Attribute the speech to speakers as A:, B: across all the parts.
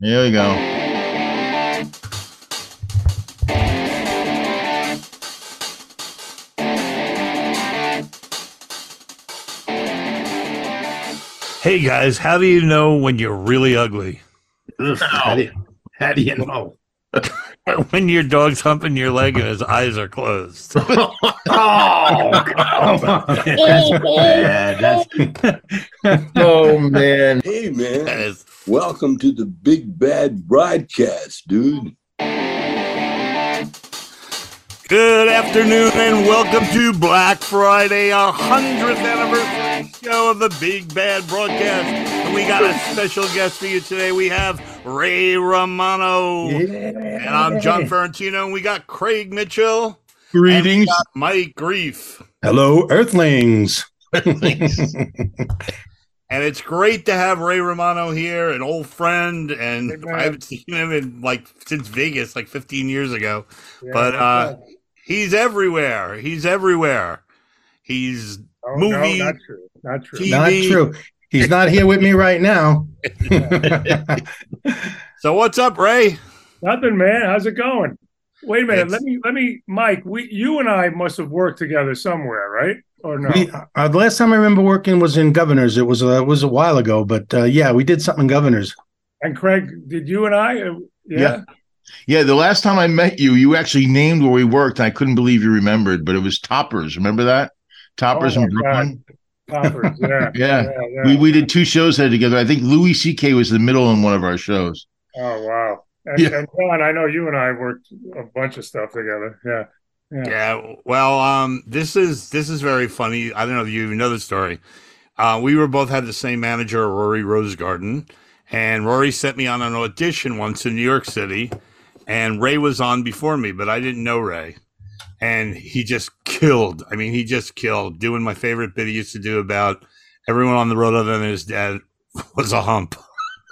A: Here we go.
B: Hey guys, how do you know when you're really ugly?
C: How do you, how do you know?
B: when your dog's humping your leg and his eyes are closed.
C: oh, come on. That's bad. That's,
D: Oh man. Hey man.
B: That is-
D: Welcome to the big bad broadcast, dude.
B: Good afternoon and welcome to Black Friday, our 100th anniversary show of the Big Bad Broadcast. And we got a special guest for you today. We have Ray Romano. And I'm John Ferrantino, and we got Craig Mitchell. and we
C: Greetings.
B: got Mike Grief.
C: Hello, Earthlings.
B: And it's great to have Ray Romano here, an old friend, and
E: Hey.
B: I haven't seen him in like since Vegas, like 15 years ago.
E: Yeah,
B: but uh,
E: right.
B: he's everywhere. He's everywhere. He's
E: Oh,
B: movie,
E: no, not true. Not true.
B: TV.
C: Not true. He's not here with me right now.
B: so what's up, Ray?
E: Nothing, man. How's it going? Wait a minute.
B: It's-
E: Let me. Let me. Mike, we, you and I must have worked together somewhere, right? Or no?
C: We, uh, the last time I remember working was in Governors. It was uh, it was a while ago, but uh, yeah, we did something in Governors.
E: and Craig, did you and I? uh, Yeah.
A: Yeah. Yeah, the last time I met you, you actually named where we worked. And I couldn't believe you remembered, but it was Toppers. Remember that? Toppers
E: Oh,
A: in
E: my
A: Brooklyn.
E: Toppers. Yeah.
A: Yeah.
E: yeah.
A: We we did two shows there together. I think Louis C.K. was the middle in one of our shows.
E: Oh wow. And,
A: Yeah.
E: and John, I know you and I worked a bunch of stuff together. Yeah. Yeah.
B: Yeah. Well, um, this is this is very funny. I don't know if you even know the story. Uh, we were both had the same manager, Rory Rosegarden, and Rory sent me on an audition once in New York City, and Ray was on before me, but I didn't know Ray, and he just killed. I mean, he just killed doing my favorite bit he used to do about everyone on the road other than his dad was a hump.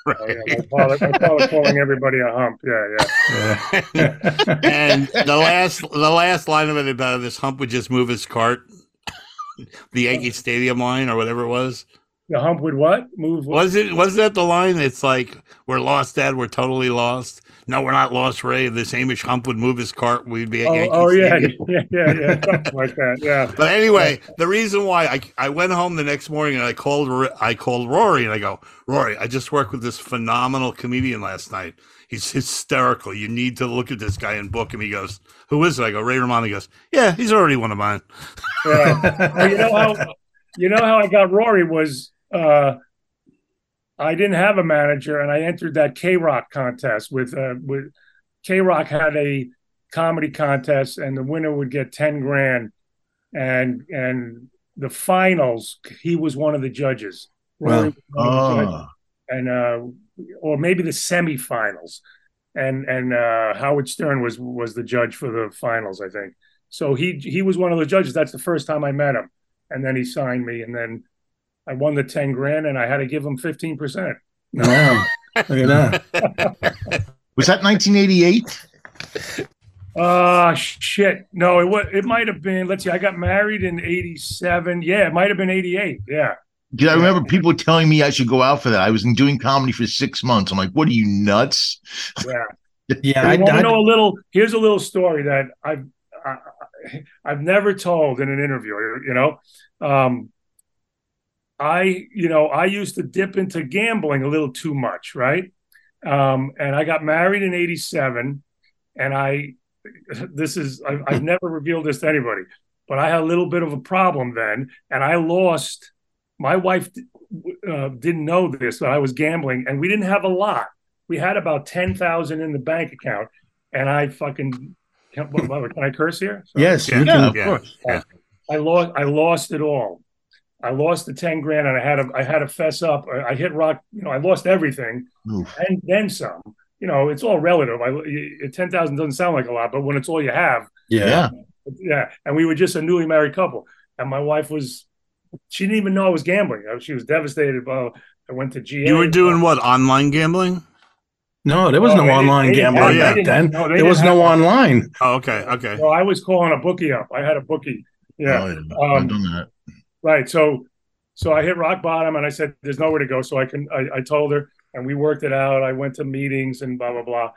E: Oh,
B: Right.
E: yeah. My father, my father calling everybody a hump. Yeah. Yeah.
B: and the last the last line of it about this hump would just move his cart, the Yankee Stadium line or whatever it was.
E: The hump would what? Move.
B: Was it was that the line? It's like we're lost, Dad. We're totally lost. No, we're not lost, Ray. If this Amish hump would move his cart, we'd be at
E: Oh,
B: Yankee
E: oh yeah, yeah, yeah, yeah, something like that. Yeah.
B: But anyway, the reason why I, I went home the next morning and I called I called Rory and I go, Rory, I just worked with this phenomenal comedian last night. He's hysterical. You need to look at this guy and book him. He goes, Who is it? I go, Ray Romano. He goes, Yeah, he's already one of mine.
E: Yeah. Well, you know how you know how I got Rory was uh I didn't have a manager and I entered that K Rock contest with uh with K Rock had a comedy contest and the winner would get 10 grand. And and the finals he was one of the judges. Rory was of the judges.
A: Oh,
E: and uh or maybe the semifinals. And and uh Howard Stern was was the judge for the finals I think. So he he was one of the judges. That's the first time I met him. And then he signed me and then I won the 10 grand and I had to give them 15%
C: Wow. Look at that.
A: was that 1988?
E: ah shit no it was it might have been let's see I got married in 87 yeah it might have been 88 yeah
A: Because I remember people telling me I should go out for that. I was doing comedy for six months. I'm like, what are you nuts?
E: yeah
C: Yeah, I,
E: want to
C: I,
E: know a little? Here's a little story that I've I, I've never told in an interview. You know, um, I you know I used to dip into gambling a little too much, right? Um, and I got married in '87, and I this is I, I've never revealed this to anybody, but I had a little bit of a problem then, and I lost. My wife uh, didn't know this, but I was gambling, and we didn't have a lot we had about 10,000 in the bank account and I fucking can, what- what- can I curse here? Sorry.
C: yes,
B: Yeah,
C: you can, of
B: yeah.
C: course.
E: I lost I lost it all. I lost the 10 grand and I had to I had to fess up. I, I hit rock, you know, I lost everything
A: Oof.
E: and then some. You know, it's all relative. I, 10,000 doesn't sound like a lot, but when it's all you have,
C: Yeah.
A: Yeah.
E: yeah. And we were just a newly married couple. And my wife was, she didn't even know I was gambling. She was devastated. Well, I went to GA.
B: You were doing what? Online gambling?
C: No, there was
E: Oh,
C: no
E: they
C: online
E: they
C: gambling
B: have-
C: back then.
E: no,
C: there was no
E: have-
C: online.
B: Oh, okay, okay.
E: Well, I was calling a bookie up. I had a bookie. Yeah.
A: Oh, yeah.
E: Um,
A: I've done that.
E: Right. So, so I hit rock bottom, and I said, "There's nowhere to go." So I can. I, I told her, and we worked it out. I went to meetings and blah blah blah,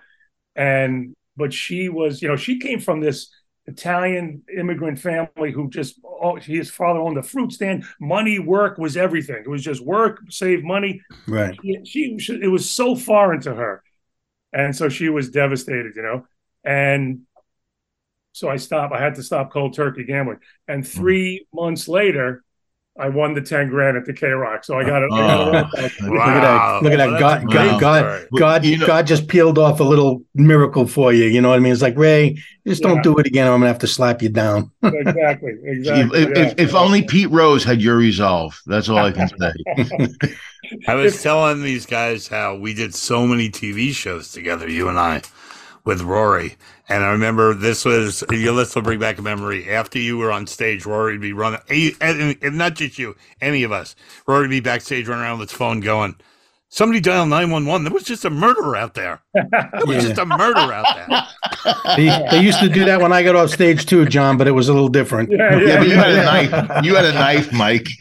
E: and but she was, you know, she came from this Italian immigrant family who just oh, his father owned a fruit stand. Money, work was everything. It was just work, save money.
C: Right.
E: She, she it was so foreign to her, and so she was devastated, you know. And so I stopped. I had to stop cold turkey gambling. And 3 months later, I won the ten grand at the K Rock. So I got it.
A: Oh.
C: Look at that! Look at that!
B: Well,
C: God,
B: that's
C: God. God, God,
A: You know-
C: God just peeled off a little miracle for you. You know what I mean? It's like Ray, just don't do it again. or I'm gonna have to slap you down.
E: exactly.
A: If,
E: Exactly.
A: if,
E: yeah.
A: if only Pete Rose had your resolve. That's all I can say.
B: I was telling these guys how we did so many TV shows together, you and I, with Rory. And I remember this was, you let's bring back a memory. After you were on stage, Rory would be running, and, and not just you, any of us. Rory would be backstage running around with his phone going, somebody dial 911. There was just a murderer out there. There was
C: Yeah.
B: just a murderer out there.
C: They, they used to do that when I got off stage too, John, but it was a little different.
E: Yeah,
A: Yeah, but you had a knife. You had a knife, Mike.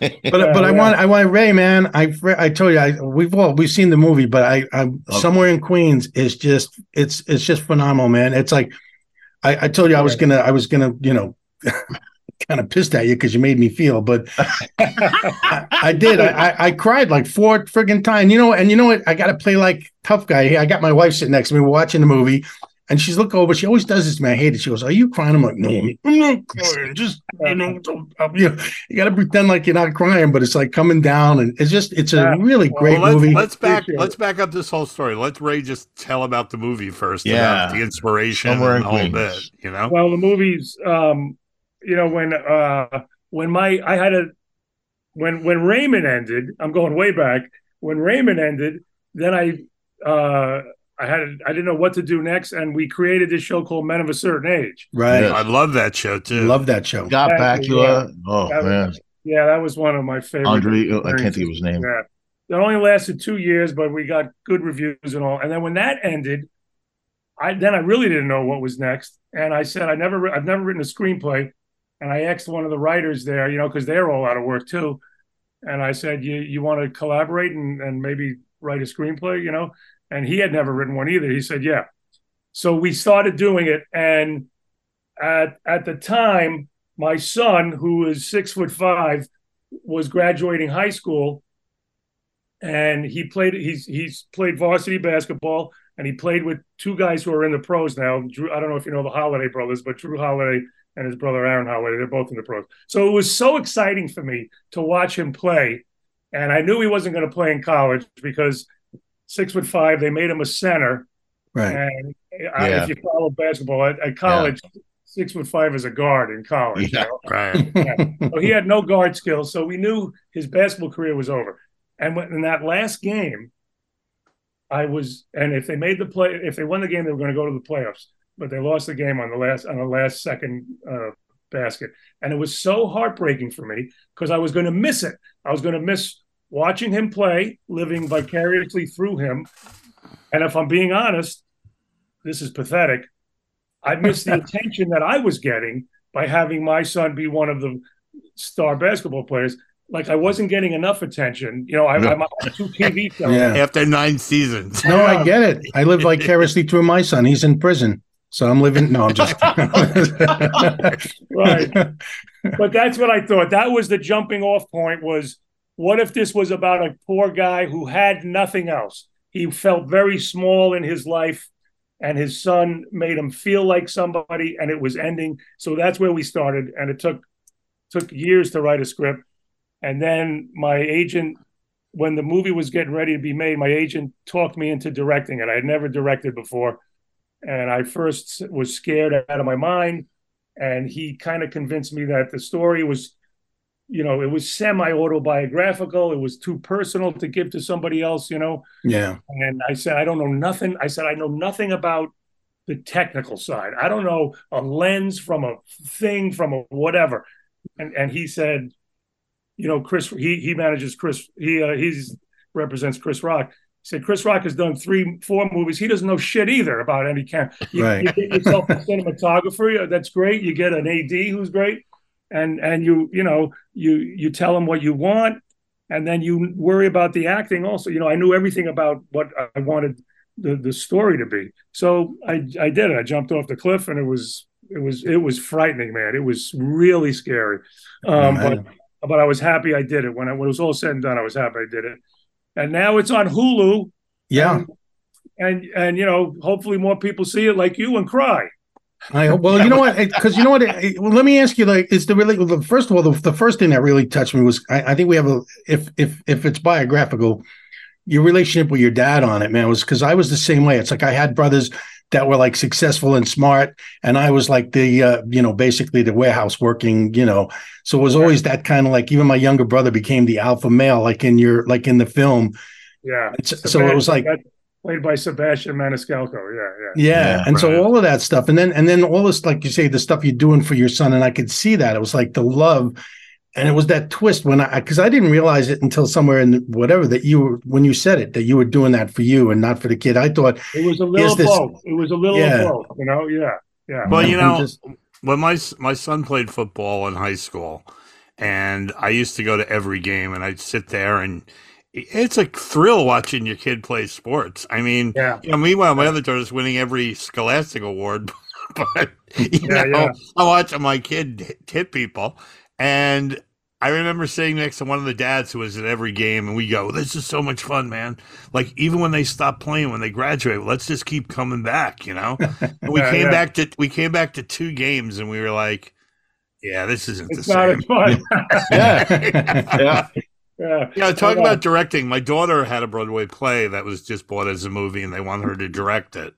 C: But but I want I want Ray, man. I I told you I we've all we've seen the movie, but I I'm
A: Okay.
C: somewhere in Queens is just it's it's just phenomenal, man. It's like I, I told you I was gonna I was gonna you know kind of pissed at you because you made me feel, but I, I did. I, I I cried like four friggin' times. You know, and you know what? I got to play like tough guy. I got my wife sitting next to me watching the movie. And she's looking over. She always does this to me. I hate it. She goes, "Are you crying?" I'm like, "No, I'm not crying. Just you know, don't, you know, you got to pretend like you're not crying, but it's like coming down, and it's just it's a
E: Yeah.
C: really
E: Well,
C: great
B: let's,
C: movie.
B: let's back
E: Appreciate
B: let's back up this whole story. Let Ray just tell about the movie first.
A: Yeah.
B: about the inspiration
A: Somewhere
B: and
A: in
B: the whole bit. You know,
E: Well, the movies, um, you know, when uh, when my I had a when when Raymond ended, I'm going way back. When Raymond ended, then I uh, I had I didn't know what to do next, and we created this show called Men of a Certain Age.
C: right?
A: Yeah.
B: I love that show too.
C: Love that show.
A: Got
E: Exactly,
A: Bakula. Oh
E: That was-
A: man,
E: Yeah, that was one of my favorite.
A: Andre. I can't think of his name.
E: Yeah. That only lasted two years, but we got good reviews and all. And then when that ended, I then I really didn't know what was next. And I said I never I've never written a screenplay. And I asked one of the writers there, you know, because they're all out of work too. And I said, You you want to collaborate and, and maybe write a screenplay, you know? And he had never written one either. He said, Yeah. So we started doing it. And at at the time, my son, who is six foot five, was graduating high school and he played he's he's played varsity basketball and he played with two guys who are in the pros now. Jrue, I don't know if you know the Holiday brothers, but Jrue Holiday and his brother Aaron Holiday, they're both in the pros. So it was so exciting for me to watch him play. And I knew he wasn't going to play in college because six foot five, they made him a center.
C: Right.
E: And uh, I,
A: Yeah.
E: if you follow basketball at, at college, six foot five is a guard in college. you know?
B: Right.
E: So he had no guard skills, so we knew his basketball career was over. And when, in that last game, I was, and if they made the play, if they won the game, they were going to go to the playoffs. But they lost the game on the last on the last second uh, basket, and it was so heartbreaking for me because I was going to miss it. I was going to miss watching him play, living vicariously through him. And if I'm being honest, this is pathetic. I missed the attention that I was getting by having my son be one of the star basketball players. Like I wasn't getting enough attention. You know, I, I'm on two TV shows.
C: Yeah.
B: After nine seasons.
C: No, I get it. I live vicariously through my son. He's in prison. So I'm living. No, I'm just.
E: Right. But that's what I thought. That was the jumping off point was what if this was about a poor guy who had nothing else? He felt very small in his life and his son made him feel like somebody and it was ending. So that's where we started and it took took years to write a script. And then my agent when the movie was getting ready to be made, my agent talked me into directing it. I had never directed before. And I first was scared out of my mind and he kind of convinced me that the story was you know it was semi autobiographical it was too personal to give to somebody else you know?
C: Yeah.
E: and i said i don't know nothing i said i know nothing about the technical side. I don't know a lens from a thing from a whatever. And and he said you know chris he he manages chris he uh, he's represents chris rock said Chris Rock has done three, four movies. He doesn't know shit either about any camera. You,
C: Right.
E: you get yourself a cinematographer. That's great. You get an AD who's great, and and you you know you you tell him what you want, and then you worry about the acting also. You know, I knew everything about what I wanted the the story to be. So I I did it. I jumped off the cliff, and it was it was it was frightening, man. It was really scary. Um, but but I was happy I did it. When, I, when it was all said and done, I was happy I did it. And now it's on Hulu.
C: Yeah.
E: And and, and you know, hopefully more people see it like you and cry.
C: I hope. Well, you know what? Because you know what? It, well, let me ask you. Like, is the really well, the first of all, the, the first thing that really touched me was I, I think we have a if if if it's biographical, your relationship with your dad on it, man, was because I was the same way. It's like I had brothers that were like successful and smart, and I was like the uh, you know basically the warehouse working, you know. So it was always that kind of like even my younger brother became the alpha male, like in your like in the film.
E: Yeah.
C: It's, so it was like
E: played by Sebastian Maniscalco. Yeah,
C: yeah, yeah. And
B: right.
C: so all of that stuff, and then and then all this, like you say, the stuff you're doing for your son, and I could see that it was like the love, and it was that twist when I because I didn't realize it until somewhere in whatever that you were when you said it that you were doing that for you and not for the kid. I thought
E: it was a little
C: Is this-
E: both. It was a little
C: Yeah.
E: both. You know, yeah, yeah.
B: Well, you know,
C: just-
B: when my my son played football in high school, and I used to go to every game, and I'd sit there, and it's a thrill watching your kid play sports. I mean,
E: yeah.
B: you know, meanwhile, my other daughter's winning every Scholastic award, but you
E: Yeah,
B: know,
E: yeah.
B: I'm watching my kid hit- hit people, and I remember sitting next to one of the dads who was at every game, and we go, "This is so much fun, man! Like even when they stop playing, when they graduate, let's just keep coming back, you know." And we
E: Yeah,
B: came
E: yeah.
B: back to we came back to two games, and we were like, "Yeah, this isn't
E: It's
B: the
E: not
B: same."
E: as fun.
A: Yeah. Yeah.
E: yeah.
B: Yeah, talk about directing. My daughter had a Broadway play that was just bought as a movie, and they want her to direct it.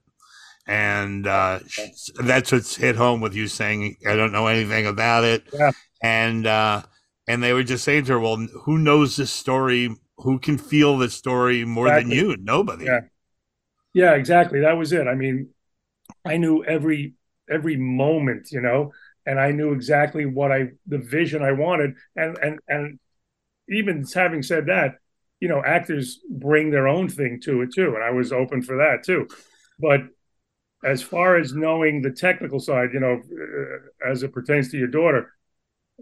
B: And uh, sh- that's what's hit home with you saying, "I don't know anything about it."
E: Yeah.
B: And uh, and they were just saying to her, "Well, who knows this story? Who can feel this story more
E: Exactly.
B: than you? Nobody."
E: Yeah. Yeah, exactly. That was it. I mean, I knew every every moment, you know, and I knew exactly what I the vision I wanted. And and and even having said that, you know, actors bring their own thing to it too, and I was open for that too. But as far as knowing the technical side, you know, uh, as it pertains to your daughter,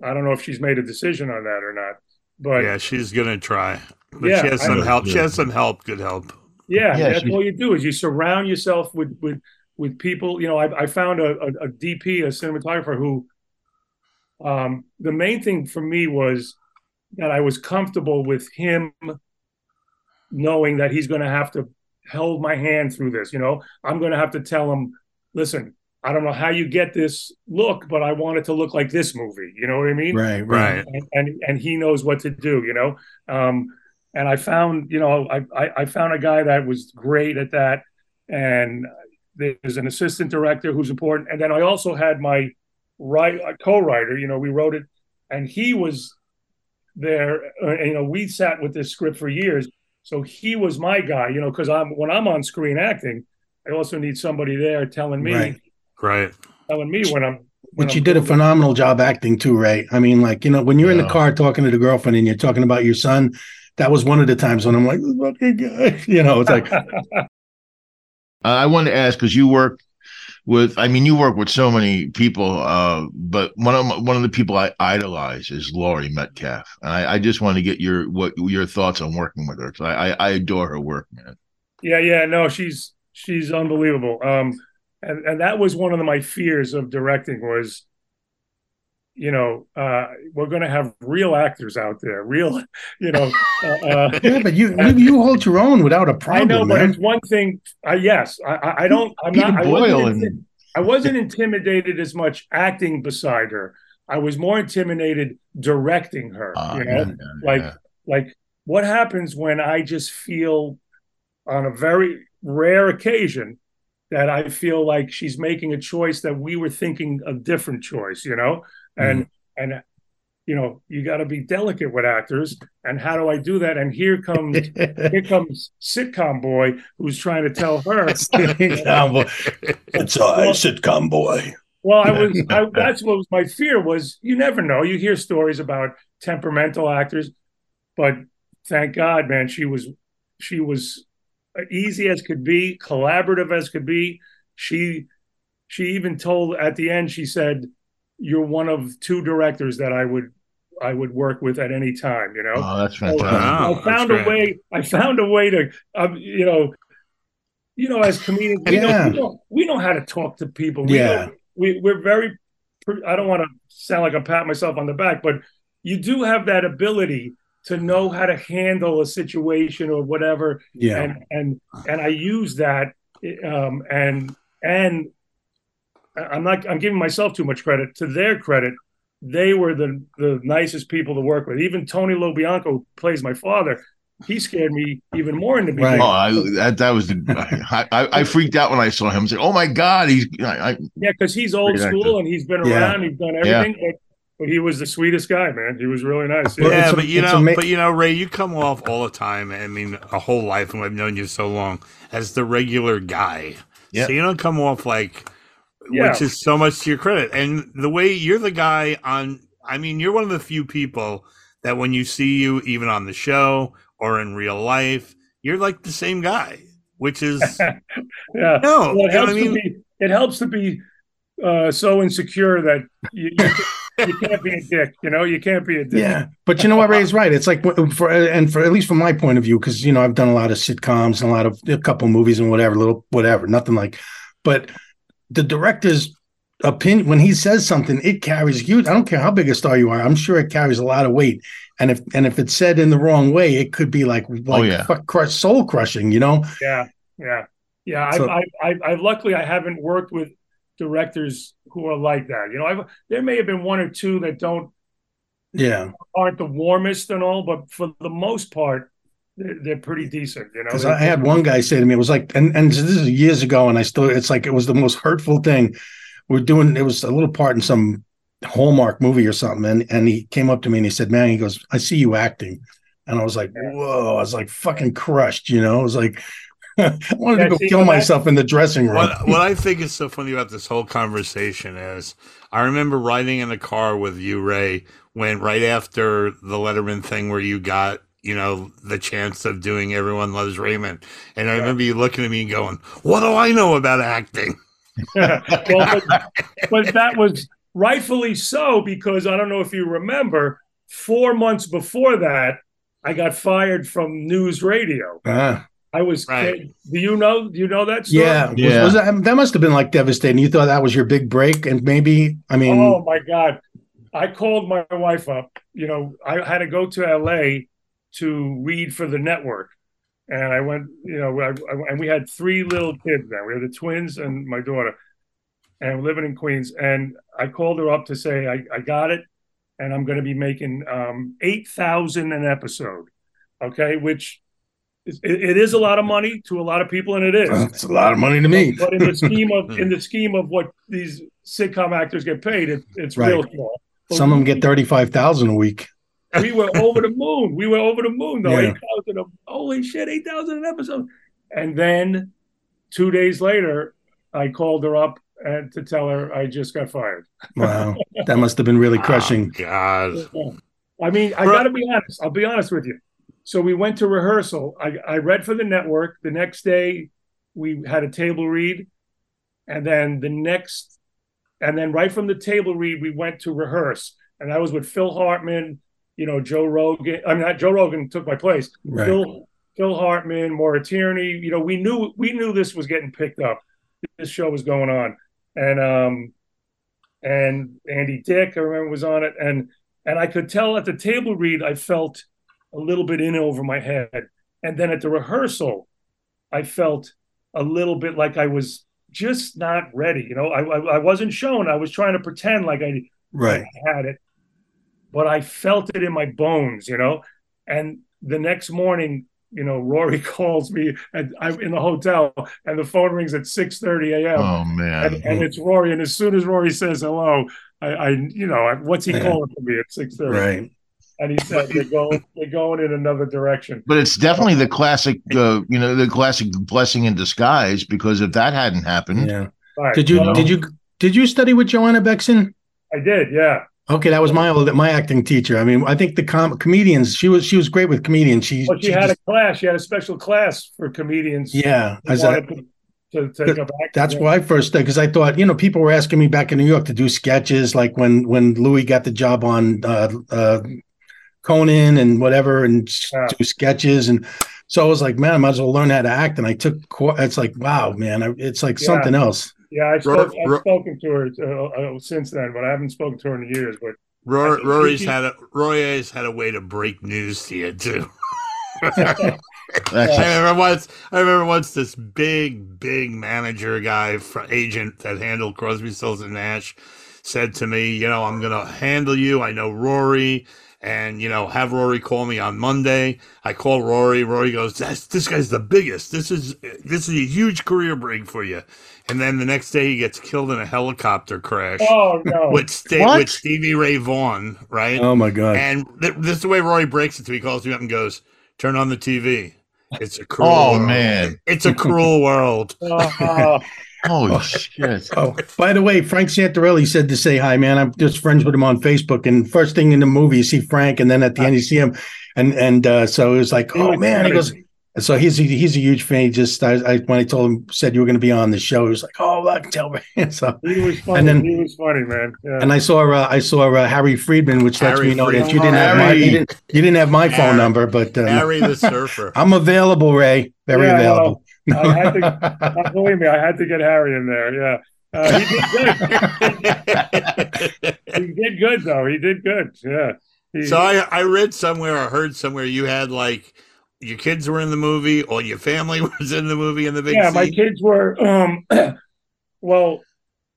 E: I don't know if she's made a decision on that or not. But
B: yeah, she's gonna try, but
E: Yeah,
B: she has some
A: know.
B: help. She has some help. Good help.
E: Yeah,
A: Yeah,
E: that's
A: she-
E: all you do is you surround yourself with with with people. You know, I, I found a, a, a DP, a cinematographer who. Um, the main thing for me was that I was comfortable with him, knowing that he's going to have to hold my hand through this. You know, I'm going to have to tell him, listen, I don't know how you get this look, but I want it to look like this movie. You know what I mean?
C: right,
B: Right.
C: right.
E: and, and and he knows what to do, you know. Um, and I found, you know, I, I I found a guy that was great at that, and there's an assistant director who's important, and then I also had my right co-writer. You know, we wrote it, and he was there. Uh, and, you know, we sat with this script for years, so he was my guy. You know, because I'm when I'm on screen acting, I also need somebody there telling me
C: Right.
B: Right.
E: telling me when I'm. when
C: But you
E: I'm
C: did a phenomenal job acting too, Ray. I mean, like you know, when you're in the car talking to the girlfriend and you're talking about your son, that was one of the times when I'm like, "This fucking you know, it's like,
A: I wanted to ask because you work with, I mean, you work with so many people, uh, but one of my, one of the people I idolize is Laurie Metcalf, and I, I just want to get your what your thoughts on working with her. 'cause I, I I adore her work, man.
E: Yeah, yeah, no, she's she's unbelievable. Um, and and that was one of my fears of directing was, you know, uh, we're going to have real actors out there, real, you know. Uh, uh,
C: yeah, but you you, you hold your own without a problem, I
E: know, but it's one thing. I yes, I I, don't. I'm
A: Peter
E: not. I wasn't,
A: and-
E: I wasn't intimidated as much acting beside her. I was more intimidated directing her.
A: Uh,
E: you know,
A: yeah, yeah,
E: like like what happens when I just feel on a very rare occasion that I feel like she's making a choice that we were thinking a different choice, you know? Mm-hmm. And and you know, you got to be delicate with actors. And how do I do that? And here comes here comes sitcom boy who's trying to tell her.
C: it's I, sitcom boy.
E: Well, I was. I, that's what was my fear was. You never know. You hear stories about temperamental actors, but thank God, man, she was she was easy as could be, collaborative as could be. She she even told at the end. She said, "You're one of two directors that I would I would work with at any time. You know,
A: Oh, that's
E: So.
B: Wow.
E: I found
B: that's
E: a way. I found a way to, um, you know, you know, as comedians, we,
C: Yeah.
E: know, we, know, we know how to talk to people. We
C: Yeah.
E: know, we we're very. I don't want to sound like I'm patting myself on the back, but you do have that ability to know how to handle a situation or whatever
C: Yeah.
E: and and and I use that um and and I'm not I'm giving myself too much credit to their credit they were the the nicest people to work with even Tony Lo Bianco who plays my father he scared me even more in the beginning
A: Oh, I, that that was the I, I, I freaked out when I saw him. I was like, "Oh my god, he's!" I, I,
E: yeah because he's old school
A: actor.
E: and he's been
C: Yeah.
E: around he's done everything but, but he was the sweetest guy man he was really nice
C: Well,
B: yeah,
C: it's a-
B: but you know,
C: ama-
B: but you know, Ray, you come off all the time. I mean, a whole life, and I've known you so long as the regular guy.
A: Yeah.
B: So you don't come off like,
E: Yeah.
B: which is so much to your credit. And the way you're the guy on, I mean, you're one of the few people that when you see you, even on the show or in real life, you're like the same guy. Which is
E: yeah
B: no,
E: well, it helps
B: I mean.
E: to be it helps to be uh, so insecure that you, you, you can't be a dick you know you can't be a dick
C: Yeah, but you know what? Ray's right. It's like for and for at least from my point of view, because you know I've done a lot of sitcoms and a lot of a couple movies and whatever, little whatever, nothing like. But the director's opinion when he says something, it carries huge. I don't care how big a star you are. I'm sure it carries a lot of weight. And if and if it's said in the wrong way, it could be like oh, like
A: yeah.
C: fuck crush, soul crushing. You know?
E: Yeah, yeah, yeah.
C: So-
E: I, I, I, I, luckily I haven't worked with directors who are like that. You know, I've there may have been one or two that don't
C: Yeah.
E: aren't the warmest and all, but for the most part, they're, they're pretty decent. You know,
C: Because I had one guy say to me, it was like, and and this is years ago, and I still, it's like it was the most hurtful thing. We're doing, it was a little part in some Hallmark movie or something, and and he came up to me and he said, "Man," he goes, "I see you acting," and I was like, "Whoa!" I was like fucking crushed, you know. I was like, I wanted
E: Yeah,
C: to go
E: see,
C: kill
E: that-
C: myself in the dressing room.
B: What, what I think is so funny about this whole conversation is I remember riding in a car with you, Ray, when right after the Letterman thing where you got, you know, the chance of doing Everyone Loves Raymond. And I remember you looking at me and going, What do I know about acting?
E: well, but, but that was rightfully so because I don't know if you remember, four months before that, I got fired from NewsRadio.
C: Ah,
E: I was.
B: Right.
E: Do you know? Do you know that story?
C: yeah,
A: Yeah.
C: Was, that, that must have been like devastating. You thought that was your big break, and maybe, I mean,
E: Oh my God. I called my wife up. You know, I had to go to LA to read for the network. And I went, you know, I, I- and we had three little kids then. We had the twins and my daughter, and we're living in Queens. And I called her up to say, I, I got it. And I'm going to be making um, 8000 an episode. Okay. Which is, it, it is a lot of money to a lot of people. And it is.
C: it's a lot of money to me.
E: But in the scheme of in the scheme of what these sitcom actors get paid, it, it's
C: Right.
E: real small. But
C: Some of them get thirty five thousand a week.
E: We were over the moon. We were over the moon though.
C: Yeah.
E: Eight thousand. a- Holy shit! Eight thousand an episode. And then two days later, I called her up and to tell her I just got fired.
C: Wow, that must have been really ah, crushing.
B: Oh, God.
E: I mean, I got to be honest. I'll be honest with you. So we went to rehearsal. I, I read for the network. The next day, we had a table read, and then the next, and then right from the table read, we went to rehearse, and that was with Phil Hartman. You know, Joe Rogan. I mean, not Joe Rogan took my place.
C: Right.
E: Phil Phil Hartman, Maura Tierney. You know, we knew we knew this was getting picked up. This show was going on, and um, and Andy Dick, I remember was on it, and and I could tell at the table read I felt a little bit in over my head, and then at the rehearsal, I felt a little bit like I was just not ready. You know, I I, I wasn't shown. I was trying to pretend like I
C: Right.
E: had it, but I felt it in my bones, you know. And the next morning, you know, Rory calls me, and I'm in the hotel, and the phone rings at six thirty a.m.
A: Oh man.
E: and, and it's Rory. And as soon as Rory says hello, I, I you know, what's he
C: Yeah.
E: calling for me at six thirty?
C: Right.
E: And he said they're going, they're going in another direction.
A: But it's definitely the classic, uh, you know, the classic blessing in disguise. Because if that hadn't happened,
C: Yeah.
E: All right,
C: Did you
E: well,
C: did you did you study with Joanna Bexon?
E: I did, yeah.
C: Okay, that was my old my acting teacher. I mean, I think the com- comedians. She was she was great with comedians. She,
E: Well, she
C: she
E: had
C: just-
E: a class. She had a special class for comedians.
C: yeah.
E: who
C: As a,
E: to to take a back.
C: That's why I first because I thought you know people were asking me back in New York to do sketches like when when Louis got the job on uh, uh, Conan and whatever and s-
E: Yeah.
C: do sketches and so I was like man I might as well learn how to act and I took it's like wow man I, it's like
E: Yeah.
C: something else
E: Yeah, I
B: Ro-
E: spoke, I've
B: Ro-
E: spoken to her uh, uh, since then, but I haven't spoken to her in years. But
B: Rory,
E: I
B: Rory's
E: he-
B: had a Rory's had a way to break news to you too.
A: That's
B: I remember once. I remember once this big, big manager guy, fr- agent that handled Crosby, Stills and Nash, said to me, "You know, I'm going to handle you. I know Rory, and you know, have Rory call me on Monday." I call Rory. Rory goes, That's, "This guy's the biggest. This is this is a huge career break for you." And then the next day, he gets killed in a helicopter crash
E: oh no,
B: with, Sta-
A: What?
B: with Stevie Ray Vaughan, right?
C: oh my god
B: And th- this is the way Rory breaks it to me. He calls me up and goes, "Turn on the TV. It's a cruel.
A: oh
B: world.
A: man.
B: It's a cruel world."
E: Oh,
A: Holy shit.
C: Oh, by the way, Frank Santarelli said to say hi, man. I'm just friends with him on Facebook. And first thing in the movie, you see Frank, and then at the end, you see him. And and uh, so it was like, oh man, he
E: funny.
C: goes. So he's a, he's a huge fan. He just I, I when I told him said you were going to be on the show, he was like, oh, I can tell me. so
E: he was funny.
C: And then-
E: he was funny, man. Yeah.
C: and I saw uh, I saw uh, Harry Friedman, which lets me know that you didn't have my you didn't, you didn't have my phone number, but uh,
B: Harry the surfer.
C: I'm available, Ray. Very
E: Yeah,
C: available.
E: I had to, believe me, I had to get Harry in there. Yeah, uh, he did good. he did good though. He did good. Yeah. He,
B: so I, I read somewhere or heard somewhere you had like your kids were in the movie or your family was in the movie in the big
E: yeah, my kids were. Um, well,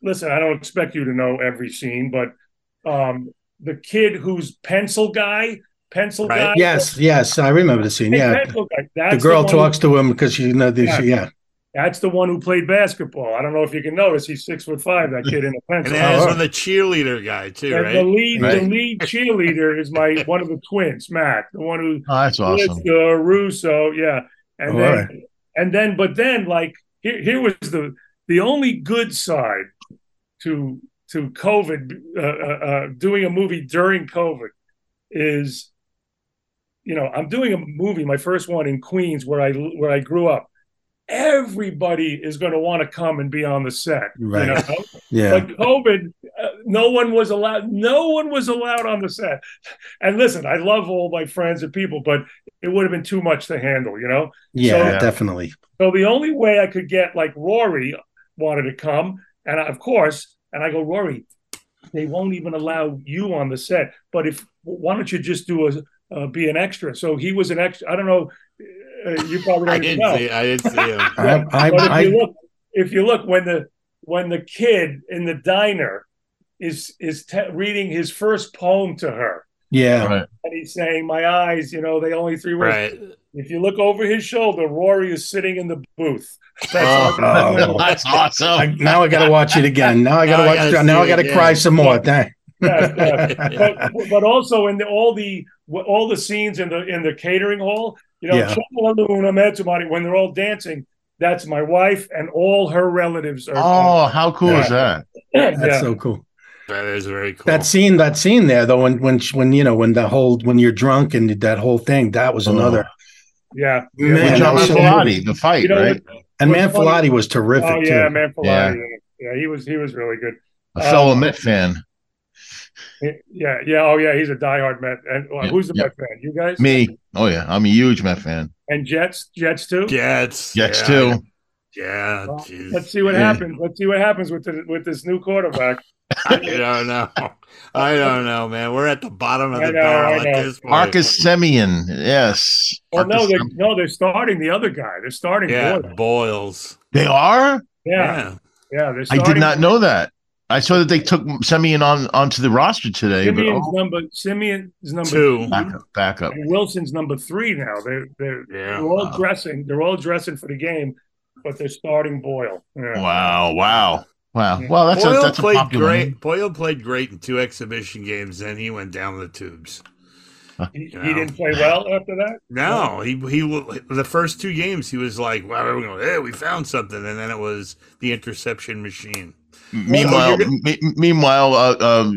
E: listen, I don't expect you to know every scene, but um, the kid who's pencil guy, pencil
B: Right.
E: guy.
C: Yes, yes, I remember the scene.
E: Hey,
C: Yeah,
E: pencil guy. That's
C: the girl
E: one who-
C: talks to him because you know this.
E: Yeah.
C: Yeah.
E: That's the one who played basketball. I don't know if you can notice. He's six foot five. That kid in a
B: and
E: pencil.
B: then
C: Oh,
B: there's the cheerleader guy too,
E: And
B: right?
E: the lead,
A: Right.
E: the lead cheerleader is my one of the twins, Matt, the one who
A: Oh, that's awesome.
E: It's, uh, Russo, yeah, and
C: All
E: then
C: right.
E: and then, but then, like here, here was the the only good side to to COVID, uh, uh, uh, doing a movie during COVID is, you know, I'm doing a movie, my first one in Queens, where I where I grew up. Everybody is going to want to come and be on the set,
C: Right.
E: You know?
C: Yeah.
E: But COVID, uh, no one was allowed. No one was allowed on the set. And listen, I love all my friends and people, but it would have been too much to handle, you know.
C: yeah,
A: So-
C: definitely.
E: So the only way I could get like Rory wanted to come, and I, of course, and I go, Rory, they won't even allow you on the set. But if why don't you just do a uh, be an extra? So he was an extra. I don't know. Uh, you probably
B: I
E: don't even
B: didn't
E: know.
B: see. I didn't see him.
C: I, I,
E: But if
C: I,
E: you look, if you look when the when the kid in the diner is is te- reading his first poem to her,
C: yeah.
A: Right.
E: and he's saying, "My eyes, you know, they only three words."
B: Right.
E: If you look over his shoulder, Rory is sitting in the booth.
B: Oh.
C: Oh.
A: That's
C: I,
A: awesome.
C: now I got to watch it again. Now I got to
B: Now I
C: watch.
B: gotta
C: it. Now
B: see
C: I got
B: it
C: to cry
B: again.
C: some more. Dang.
E: Yeah, yeah. but but also in the, all the all the scenes in the in the catering hall, you know,
C: Yeah.
E: When they're all dancing, that's my wife and all her relatives are.
A: Oh, how cool is that?
C: That's
E: yeah.
C: so cool.
B: That is very cool.
C: That scene, that scene there, though, when when when you know when the whole when you're drunk and that whole thing, that was another.
E: yeah.
C: Man,
A: With John
C: was so
A: Pilati, the fight,
E: You know
A: right?
C: And
E: What's
C: Man
E: funny-
C: was terrific
E: Oh yeah,
C: too.
E: man, Filati,
A: Yeah.
E: yeah. yeah, he was he was really good.
A: A fellow
E: Um,
A: Met fan.
E: Yeah, yeah, oh yeah, he's a diehard Met. And well,
A: Yeah,
E: who's the
A: yeah.
E: Met fan? You guys?
A: Me. Oh yeah, I'm a huge Met fan.
E: And Jets, Jets too.
B: Jets.
A: Jets
B: yeah,
A: too.
B: Yeah.
E: Well. Let's see what
A: Yeah.
E: happens. Let's see what happens with the, with this new quarterback.
B: I don't know. I don't know, man. We're at the bottom of
E: I
B: the
E: know,
B: barrel
E: I
B: at
E: know.
B: this point.
A: Marcus Semien. Yes.
E: Well, no,
A: Marcus
E: they
A: Sem-
E: no, they're starting the other guy. They're starting.
B: Yeah,
E: Boyle.
B: Boils.
A: they are.
E: yeah, yeah. They're
A: I did not know that. I saw that they took Siemian on onto the roster today, but
E: Siemian's
A: oh,
E: number. Siemian's number
B: Two.
A: backup, backup.
E: and Wilson's number three now. They're they're
B: Yeah.
E: they're all
A: Wow.
E: dressing. They're all dressing for the game, but they're starting Boyle. Yeah.
A: Wow, wow, wow.
E: Yeah.
A: Well, that's a
B: Boyle
A: that's a popular
B: great.
A: name.
B: Boyle played great in two exhibition games. Then he went down the tubes.
E: He, he didn't play well after that.
B: No, he he the first two games he was like, "Wow, we're going, hey, we found something," and then it was the interception machine.
A: Meanwhile,
B: you're
A: me- meanwhile, uh, uh,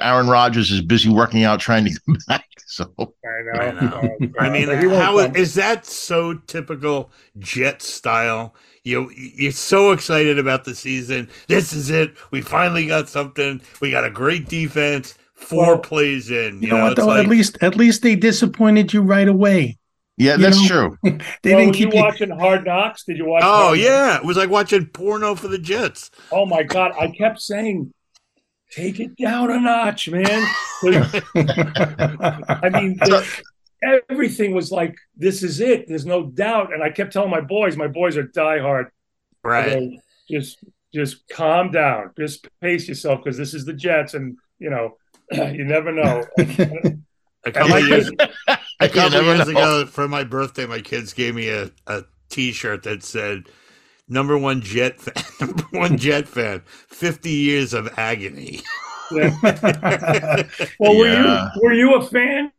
A: Aaron Rodgers is busy working out, trying to come back. So
E: I know.
B: I know. I mean,
E: but
B: how
E: come.
B: is that so typical Jet style? You you're so excited about the season. This is it. We finally got something. We got a great defense. Four
E: Well,
B: plays in.
C: You know what though?
B: like-
C: at least at least they disappointed you right away.
A: Yeah,
C: You
A: that's
C: know?
A: true.
C: They
E: well,
C: didn't
E: were you
C: keep you.
E: watching Hard Knocks? Did you watch?
B: Oh
E: Hard Knocks?
B: yeah, it was like watching porno for the Jets.
E: Oh my God! I kept saying, "Take it down a notch, man. I mean, everything was like, "This is it." There's no doubt, and I kept telling my boys. My boys are diehard. I
B: Right.
E: go, Just, just calm down. Just pace yourself because this is the Jets, and you know, you never know.
B: A couple of years, a couple
A: never
B: years ago for my birthday, my kids gave me a, a T-shirt that said "Number one Jet fan, number one Jet fan, fifty years of agony."
E: Well, were
A: Yeah.
E: you were you a fan?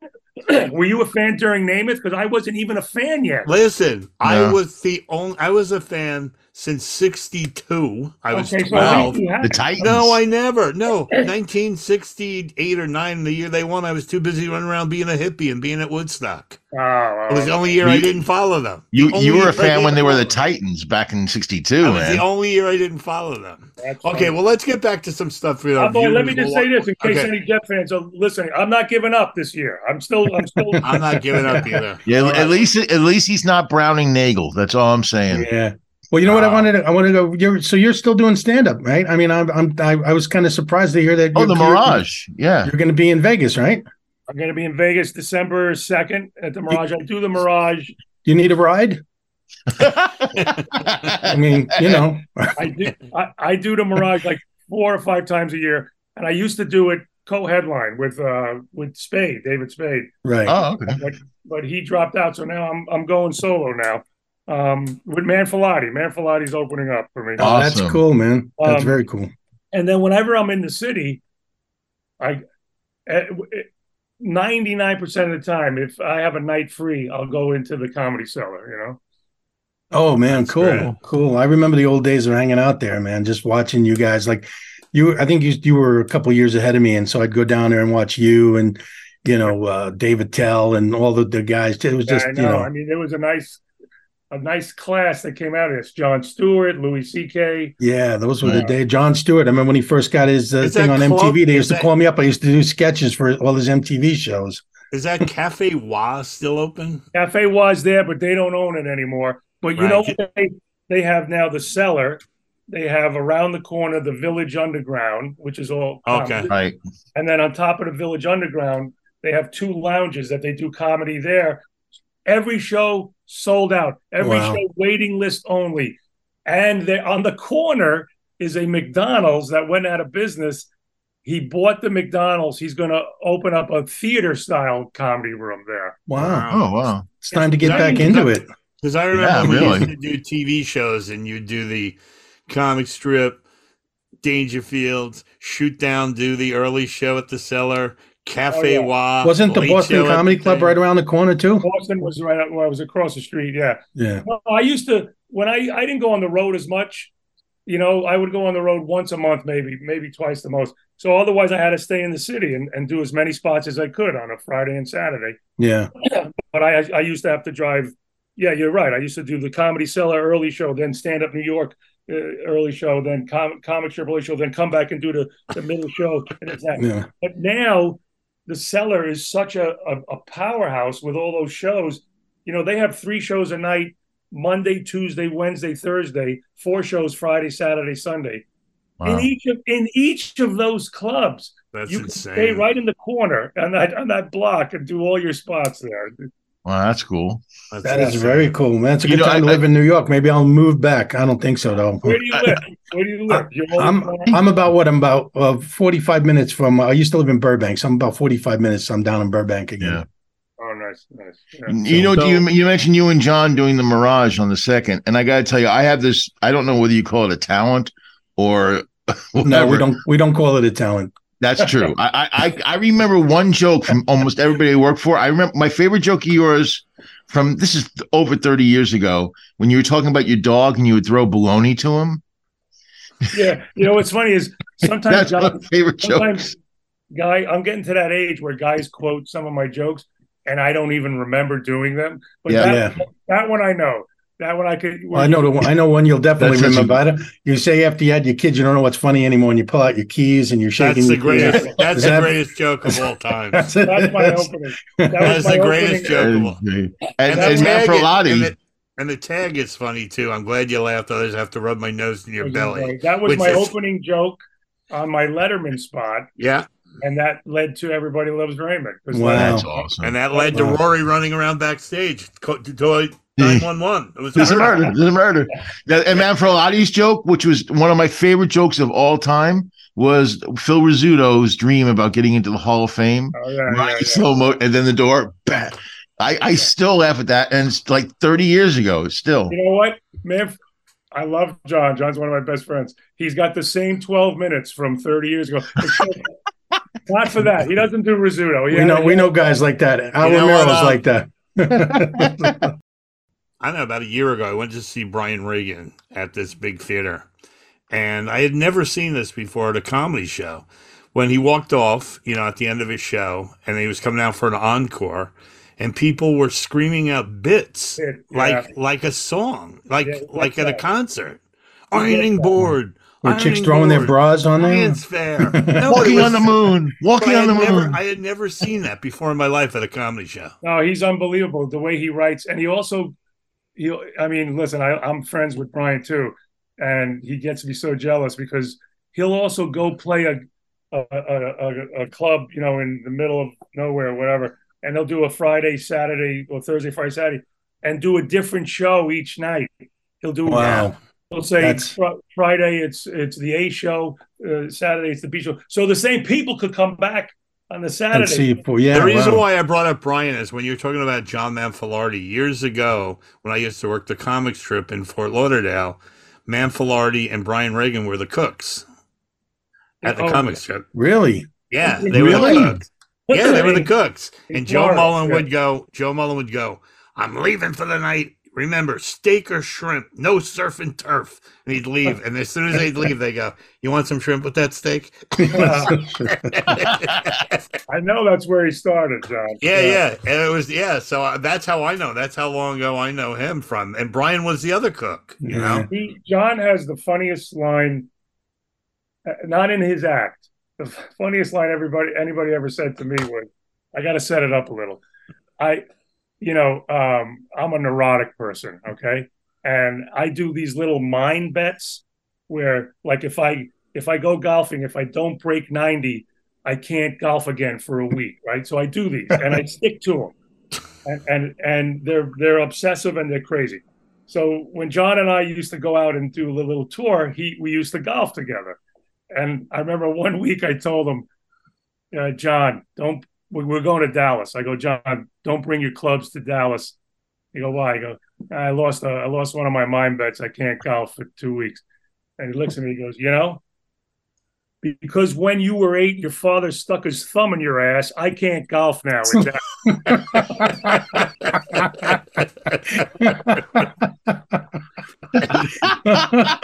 E: were you a fan during Namath? Because I wasn't even a fan yet.
B: Listen, I was the only. I was a fan since '62. I was
E: okay, so
B: twelve.
E: least you
A: The. Titans.
B: No, I never. No, 1968 or nine, the year they won, I was too busy running around being a hippie and being at Woodstock.
E: Oh, oh,
B: It was the only year I didn't follow them.
A: You
B: The only
A: you were a fan when they were the. Titans back in '62,
B: That was
A: man.
B: the only year I didn't follow them.
E: that's
B: Okay,
E: funny.
B: well, let's get back to some stuff for
E: Uh,
B: our
E: boy, let me just say this in case
B: Okay.
E: any Jet fans are listening. I'm not giving up this year. I'm still, I'm still.
B: I'm not giving up either.
A: yeah,
E: All
A: at
E: right.
A: least at least he's not Browning Nagle. That's all I'm saying.
C: yeah. Well, you know what I wanted to I wanted to go you're so you're still doing stand up, right? I mean, I'm I'm I, I was kind of surprised to hear that
A: Oh,
C: you're-
A: the Mirage. Yeah.
C: You're going to be in Vegas, right?
E: I'm going to be in Vegas December second at the Mirage. I'll do the Mirage.
C: You need a ride? I mean, you know.
E: I do, I, I do the Mirage like four or five times a year, and I used to do it co-headline with uh with Spade, David Spade,
C: Right.
A: oh, okay.
E: but but he dropped out, so now I'm I'm going solo now. Um, with Manfrellotti. Manfrellotti's opening up for me.
C: Oh, that's cool, man. That's
E: Um,
C: very cool.
E: and then whenever I'm in the city, I ninety nine percent of the time, if I have a night free, I'll go into the comedy cellar. You know,
C: Oh man,
B: That's
C: cool,
B: great.
C: cool. I remember the old days of hanging out there, man. Just watching you guys. Like you, I think you you were a couple years ahead of me, and so I'd go down there and watch you and you know uh, Dave Attell and all the, the guys. It was just
E: I
C: you
E: know.
C: know
E: I mean, it was a nice, a nice class that came out of this. Jon Stewart, Louis C.K.
C: yeah, those were the day. Jon Stewart. I remember when he first got his uh, thing on
B: club-
C: MTV. They
B: is
C: used to
B: that-
C: call me up. I used to do sketches for all his MTV shows.
B: Is that Cafe Wha still open?
E: Cafe was there, but they don't own it anymore. But you
B: Right.
E: know what they they have now the cellar. They have around the corner the Village Underground, which is all
B: Okay.
E: comedy.
A: Right.
E: And then on top of the Village Underground, they have two lounges that they do comedy there. Every show sold out. Every
C: Wow.
E: show waiting list only. And they on the corner is a McDonald's that went out of business. He bought the McDonald's. He's going to open up a theater style comedy room there.
C: Wow,
A: Oh, wow.
C: Oh, it's time to get
B: That
C: back into it.
B: Because I remember
A: Yeah,
B: we
A: really.
B: used to do TV shows and you do the comic strip, Dangerfields, shoot down, do the early show at the cellar, Cafe
E: Oh, yeah.
B: Wha.
C: Wasn't the
B: late
C: Boston Comedy Club
B: thing.
C: right around the corner too?
E: Boston was right up where I was across the street. Yeah.
C: Yeah.
E: No, I used to when I I didn't go on the road as much. You know, I would go on the road once a month, maybe maybe twice the most. So otherwise, I had to stay in the city and, and do as many spots as I could on a Friday and Saturday.
C: Yeah.
E: But I I used to have to drive. Yeah, you're right. I used to do the Comedy Cellar early show, then stand up New York uh, early show, then com- comic strip early show, then come back and do the, the middle show. And it's that.
C: Yeah.
E: But now the cellar is such a, a, a powerhouse with all those shows. You know, they have three shows a night Monday, Tuesday, Wednesday, Thursday, four shows Friday, Saturday, Sunday. In each of in each of those clubs,
B: That's
E: you can
B: insane.
E: stay right in the corner on that on that block and do all your spots there.
A: Wow, that's cool.
B: That's
C: That is
B: insane.
C: very cool, man. It's a
A: You
C: good
A: know,
C: time to
A: I-
C: live in New York. Maybe I'll move back. I don't think so, though.
E: Where do you live? Where do you live? You're
C: I'm I'm about what I'm about uh, 45 minutes from. I used to live in Burbank, so I'm about 45 minutes. So I'm down in Burbank again.
A: Yeah.
E: oh, nice, nice. Yeah.
A: You know,
C: So-
A: you you mentioned you and John doing the Mirage on the second, and I got to tell you, I have this. I don't know whether you call it a talent or whatever.
C: No, we don't. We don't call it a talent.
A: That's true. I, I I I remember one joke from almost everybody I worked for. I remember my favorite joke of yours from this is over 30 years ago when you were talking about your dog and you would throw baloney to him.
E: Yeah, you know what's funny is sometimes
A: That's one of my favorite
E: sometimes
A: jokes.
E: guy i'm getting to that age where guys quote some of my jokes and i don't even remember doing them but
A: Yeah.
E: that, that one i know That one I could.
C: Well, I know the one, I know one you'll definitely
A: That's
C: remember. I don't- You say after you had your kids, you don't know what's funny anymore, and you pull out your keys and you're shaking.
B: That's the
C: your keys.
B: greatest. That's
C: Is
B: the
C: that-
B: greatest joke of all time.
C: That's,
E: That's my
C: that's-
E: opening. That
B: That's
E: was my
B: the greatest
E: opening.
B: joke.
A: And, and,
B: And,
A: and,
B: the
A: Matt
B: tag, and, the, and the tag is funny too. I'm glad you laughed. Others have to rub my nose in your belly.
E: That was my
B: is-
E: opening joke on my Letterman spot,
B: Yeah,
E: and that led to Everybody Loves Raymond.
C: Wow.
A: That's awesome.
B: and that led to Rory running around backstage to to nine one one. It was
A: a murder. There's a murder. That- And Manfrellotti's joke, which was one of my favorite jokes of all time, was Phil Rizzuto's dream about getting into the Hall of Fame.
E: Oh, yeah,
A: Right,
E: yeah, yeah.
A: slow mo, and then the door. Bam. I, I still laugh at that, and it's like 30 years ago. Still,
E: You know what, man? I love John. John's one of my best friends. He's got the same 12 minutes from 30 years ago. Not for that. He doesn't do Rizzuto.
C: we know we know guys like that. Al
B: You
C: Romero's
B: uh,
C: like that.
B: I don't know about a year ago, I went to see Brian Regan at this big theater, and I had never seen this before at a comedy show. When he walked off, you know, at the end of his show, and he was coming out for an encore, and people were screaming out bits
E: yeah.
B: like like a song, like
E: Yeah,
B: like at a
E: that.
B: concert. Ironing board,
C: Were chicks
B: ironing
C: throwing their bras on there?
B: Science fair, No, it
A: walking
B: was-
A: on the moon, walking on the moon.
B: never, I had never seen that before in my life at a comedy show.
E: No, he's unbelievable the way he writes, and he also, he. I mean, listen, I, I'm friends with Brian too, and he gets me so jealous because he'll also go play a a, a, a, club, you know, in the middle of nowhere, or whatever, and they'll do a Friday, Saturday, or Thursday, Friday, Saturday, and do a different show each night. He'll do
C: Wow.
E: He'll say
C: That's-
E: Friday it's it's the A show, uh, Saturday it's the B show. So the same people could come back on the Saturday.
C: see yeah.
B: the reason
C: wow.
B: why I brought up Brian is when you're talking about John Manfrellotti years ago, when I used to work the comic strip in Fort Lauderdale, Manfrellotti and Brian Regan were the cooks at the
E: Oh,
B: comic strip.
C: really
B: Yeah, they were the cooks. Yeah, they were the cooks. And Joe
E: Florida,
B: Mullen would go. Joe Mullen would go. I'm leaving for the night. Remember, steak or shrimp, no surf and turf. And he'd leave. And as soon as they'd leave, they go, "You want some shrimp with that steak?"
E: I know that's where he started, John.
B: Yeah, yeah, and it was yeah. So uh, that's how I know. That's how long ago I know him from. And Brian was the other cook. You know,
E: He, John has the funniest line, uh, not in his act. The funniest line everybody anybody ever said to me was, "I got to set it up a little." I, you know, um, I'm a neurotic person, okay, and I do these little mind bets where, like, if I if I go golfing, if I don't break ninety, I can't golf again for a week, right? So I do these and I stick to them, and and and they're they're obsessive and they're crazy. So when John and I used to go out and do a little tour, he we used to golf together. And I remember one week I told him, uh, John, don't we're going to Dallas. I go, John, don't bring your clubs to Dallas. He go, why? I go, I lost a, I lost one of my mind bets. I can't golf for two weeks. And he looks at me. He goes, you know, because when you were eight, your father stuck his thumb in your ass. I can't golf now.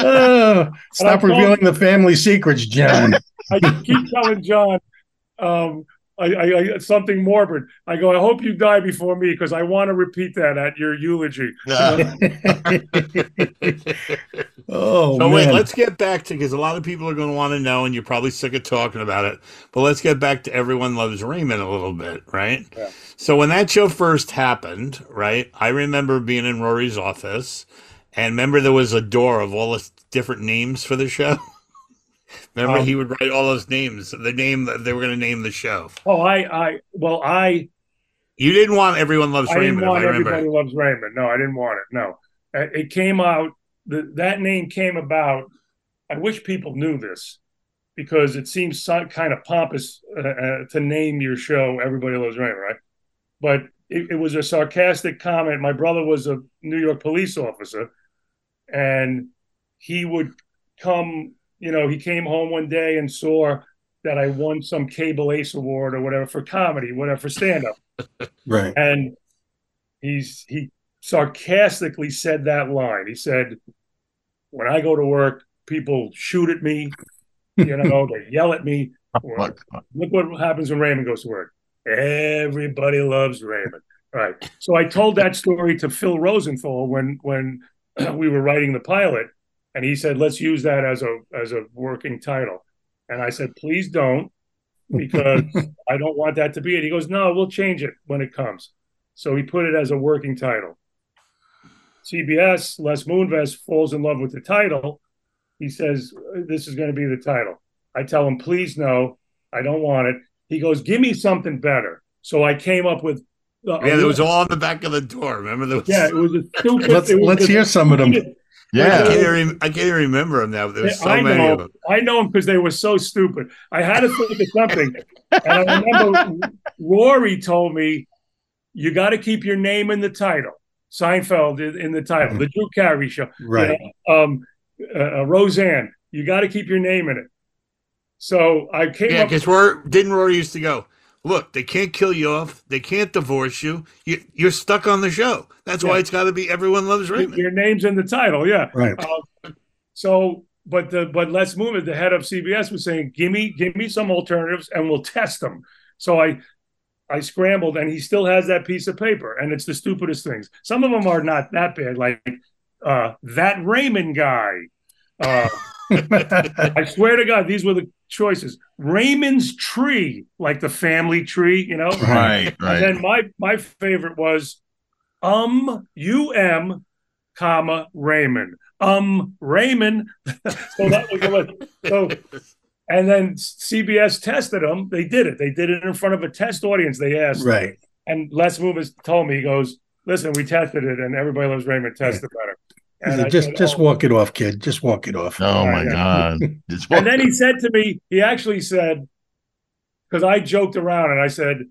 C: Oh, stop revealing the family secrets, John.
E: I keep telling John um, I, I, I, something morbid. I go, I hope you die before me because I want to repeat that at your eulogy.
C: oh,
B: so wait, let's get back to because a lot of people are going to want to know, and you're probably sick of talking about it. But let's get back to everyone loves Raymond a little bit, right?
E: Yeah.
B: So when that show first happened, right? I remember being in Rory's office, and remember there was a door of all the different names for the show. remember
E: Um,
B: he would write all those names, the name that they were going to name the show.
E: Oh, I, I, well, I,
B: You didn't want everyone loves
E: I
B: Raymond. I remember.
E: everybody loves Raymond. No, I didn't want it. No, Uh, it came out. The, that name came about. I wish people knew this because it seems so, kind of pompous uh, uh, to name your show "Everybody Loves Raymond," right? But it, it was a sarcastic comment. My brother was a New York police officer, and he would come. You know, he came home one day and saw that I won some cable ace award or whatever for comedy, whatever for stand up
C: right.
E: and he's he sarcastically said that line. He said, "When I go to work, people shoot at me, you know, they yell at me. Oh,
A: or,
E: look what happens when Raymond goes to work. Everybody loves Raymond, Right. So I told that story to Phil Rosenthal when when we were writing the pilot, and he said, "Let's use that as a as a working title." And I said, "Please don't, because I don't want that to be it." He goes, "No, we'll change it when it comes." So he put it as a working title. CBS, Les Moonves falls in love with the title. He says, This is going to be the title. I tell him, Please, no, I don't want it. He goes, Give me something better. So I came up with. Uh,
B: Yeah, it was all on the back of the door. Remember? There was,
E: Yeah, it was a stupid.
C: Let's
E: was
C: let's
E: the
C: hear some of them.
E: Stupidest-
B: I
A: Yeah.
B: can't, even, I can't even remember them now. There was so
E: I
B: many
E: know,
B: of them.
E: I know them because they were so stupid. I had to think of something, and I remember Rory told me, "You got to keep your name in the title." Seinfeld in, in the title, the Drew Carey Show, you
C: Right.
E: know, um, uh, uh, Roseanne. You got to keep your name in it. So I came
B: Yeah,
E: up.
B: because Rory, didn't Rory used to go, look, they can't kill you off. They can't divorce you. you you're stuck on the show. That's why it's got to be everyone loves Raymond.
E: Your name's in the title, yeah.
C: Right.
E: Um, so, but the but let's move it. The head of CBS was saying, "Give me, give me some alternatives, and we'll test them." So I, I scrambled, and he still has that piece of paper, and it's the stupidest things. Some of them are not that bad, like uh, that Raymond guy. Uh, I swear to God, these were the choices. Raymond's tree, like the family tree, you know.
A: Right,
E: And
A: right.
E: then my my favorite was um um comma Raymond um Raymond. so that was the list. so. And then CBS tested them. They did it. They did it in front of a test audience. They asked,
C: right.
E: and Les Moonves told me, he goes, "Listen, we tested it, and everybody loves Raymond. Test Tested better." And I
C: just
E: said,
C: just
E: "Oh."
C: walk it off, kid. Just walk it off.
A: Oh my God.
E: And then he said to me, he actually said, because I joked around and I said,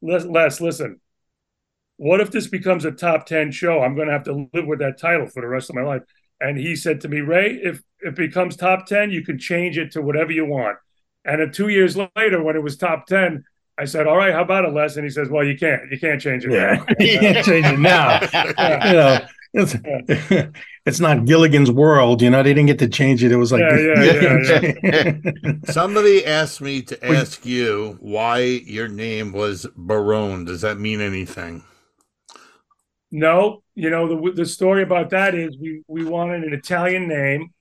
E: Les, Les, listen, what if this becomes a top 10 show? I'm going to have to live with that title for the rest of my life. And he said to me, Ray, if it becomes top 10, you can change it to whatever you want. And then two years later, when it was top 10, I said, All right, how about it, Les? And he says, Well, you can't. You can't change it.
C: Yeah,
E: now."
C: you can't change it now. You know, it's, it's not Gilligan's World. You know, they didn't get to change it. It was like,
E: Yeah, yeah, yeah,
B: Somebody asked me to ask you why your name was Barone. Does that mean anything?
E: No, you know the the story about that is we we wanted an Italian name.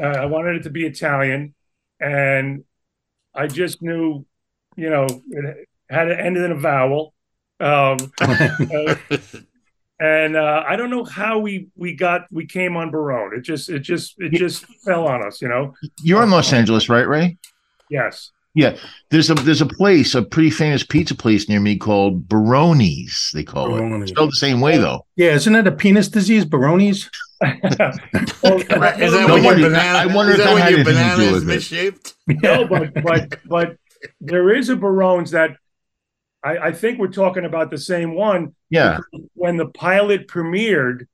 E: Uh, I wanted it to be Italian, and I just knew, you know, it had to end in a vowel. Um, uh, and uh, I don't know how we we got we came on Barone. It just it just it just fell on us, you know.
A: You're in Los Angeles, right, Ray?
E: Yes.
A: Yeah, there's a there's a place, a pretty famous pizza place near me called Baroni's. They call it.
C: Baroni.
A: Spelled the same way though.
C: yeah, isn't it a penis disease, Baroni's?
E: Well,
B: Is that
A: No
B: when your
A: wonder-
B: banana?
A: I wonder
B: is
A: if
B: that
A: that
B: when your banana is misshaped?
E: no, but but but there is a Barone's that I, I think we're talking about the same one.
A: Yeah.
E: When the pilot premiered,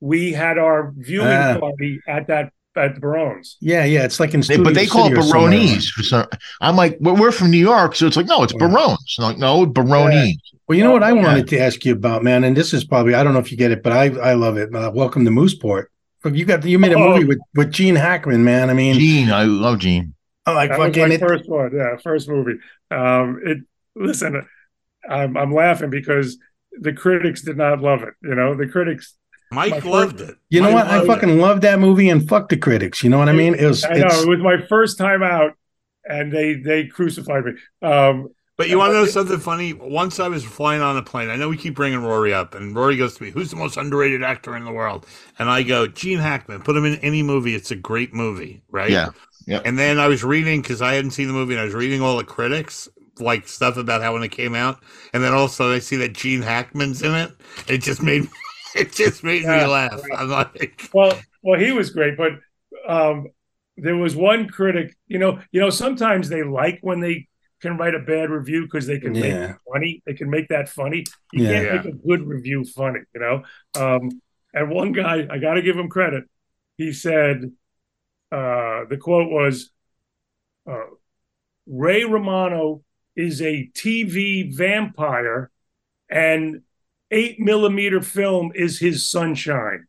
E: we had our viewing
C: Ah.
E: party at that at the Barone's.
C: Yeah, yeah. It's like in
A: They, but they call it
C: City or somewhere.
A: For some. I'm like, well, we're from New York, so it's like, no, it's
C: Yeah.
A: Barone's. I'm like, no, Baroni's.
C: Well, you know what I
E: Yeah.
C: wanted to ask you about, man, and this is probably I don't know if you get it, but I I love it. Uh, Welcome to Mooseport. You got you made a
E: Oh.
C: movie with with Gene Hackman, man. I mean,
A: Gene, I love Gene.
C: I like
E: That was
C: fucking
E: my
C: it.
E: first one, yeah, first movie. Um, it listen, I'm I'm laughing because the critics did not love it. You know, the critics.
B: Mike
E: My
B: loved it.
C: You know
B: Mike
C: what? I fucking
B: it.
C: love that movie and fuck the critics. You know what I mean? It was.
E: I know it was my first time out, and they they crucified me. Um,
B: But you want to know something funny? Once I was flying on a plane. I know we keep bringing Rory up, and Rory goes to me, "Who's the most underrated actor in the world?" And I go, "Gene Hackman. Put him in any movie. It's a great movie, right?"
A: Yeah. Yeah.
B: And then I was reading because I hadn't seen the movie, and I was reading all the critics like stuff about how when it came out, and then also I see that Gene Hackman's in it. It just made it just made me
E: Yeah.
B: laugh. I'm like,
E: well, well, he was great, but um, there was one critic. You know, you know, sometimes they like when they can write a bad review because they can make it funny. They can make that funny. You
C: Yeah.
E: can't make a good review funny. You know. Um, and one guy, I got to give him credit. He said, uh, the quote was, uh, "Ray Romano is a TV vampire, and." Eight millimeter film is his sunshine.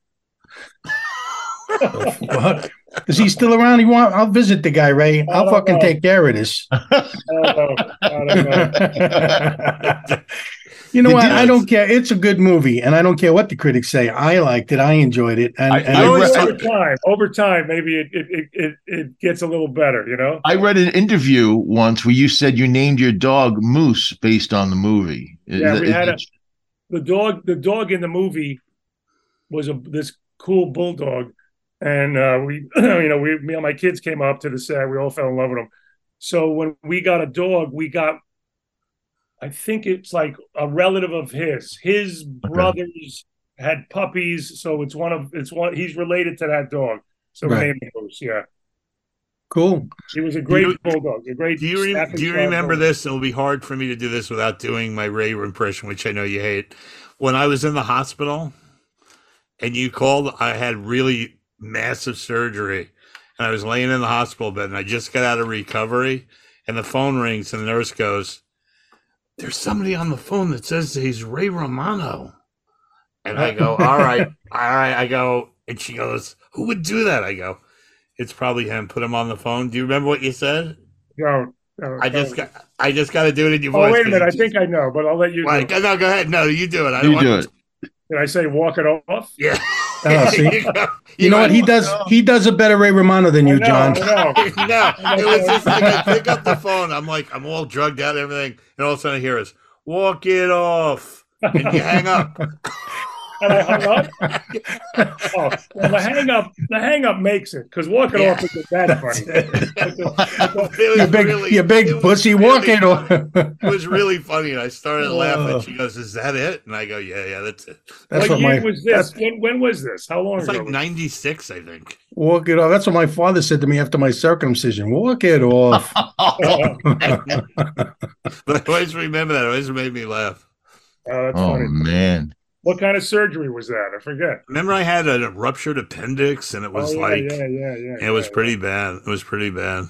C: Fuck. Is he still around? You want? I'll visit the guy, Ray.
E: I
C: I'll fucking
E: know.
C: take care of this.
E: I don't know. I don't know.
C: You know
A: It
C: what?
A: did.
C: I don't care. It's a good movie, and I don't care what the critics say. I liked it. I enjoyed it, and,
A: I-
C: and
A: I
C: it
A: read-
E: over time, over time, maybe it it, it it it gets a little better. You know.
A: I read an interview once where you said you named your dog Moose based on the movie.
E: Yeah,
A: that-
E: we
A: is
E: had a- the dog the dog in the movie was a this cool bulldog and uh we you know we me and my kids came up to the set we all fell in love with him so when we got a dog we got i think it's like a relative of his his brothers had puppies so it's one of it's one he's related to that dog so
C: Right.
E: named him yeah
C: cool.
E: he was a great
B: you-
E: bulldog a great
B: Do you re- do you remember
E: bulldog.
B: this? It'll be hard for me to do this without doing my Ray impression, which I know you hate. When I was in the hospital, and you called, I had really massive surgery, and I was laying in the hospital bed, and I just got out of recovery, and the phone rings, and the nurse goes, "There's somebody on the phone that says he's Ray Romano," and I uh, go, "All right, all right." I go, and she goes, "Who would do that?" I go. It's probably him. Put him on the phone. Do you remember what you said?
E: no, no,
B: I just
E: no.
B: got. I just got to do it in your
E: oh
B: voice.
E: wait a minute i think i know but i'll let you
B: Like,
E: do it.
B: no, go ahead. No, you do it. I don't
A: You
B: want
A: do it.
E: did i say walk it off
B: Yeah.
C: Oh, see?
B: you, go.
C: You know what? He does. He does a better Ray Romano than you,
E: know,
C: John.
B: No, it was just like I pick up the phone. I'm like, I'm all drugged out, and everything, and all of a sudden I hear is "Walk it off," and you hang up.
E: And I hung up. oh, well, the hang up, the hang up makes it because walking
B: Yeah.
E: off isn't that funny. But the-
B: It was
C: You big,
B: really-
C: you big
B: it was
C: pussy
B: really
C: walking.
B: funny. It was really funny, and I started
C: Oh.
B: laughing. She goes, "Is that it?" And I go, "Yeah, yeah, that's it."
C: That's
E: what
C: what
E: year
C: my
E: was this? When, when was this? How long
B: It's
E: ago?
B: like '96, I think.
C: walk it off. That's what my father said to me after my circumcision. Walk it off.
E: oh,
B: But I always remember that. It always made me laugh.
E: Oh, that's
A: oh
E: funny.
A: man.
E: What kind of surgery was that? I forget.
B: Remember, I had a ruptured appendix, and it was
E: oh, yeah,
B: like
E: yeah, yeah, yeah.
B: it was
E: yeah,
B: pretty bad. It was pretty bad.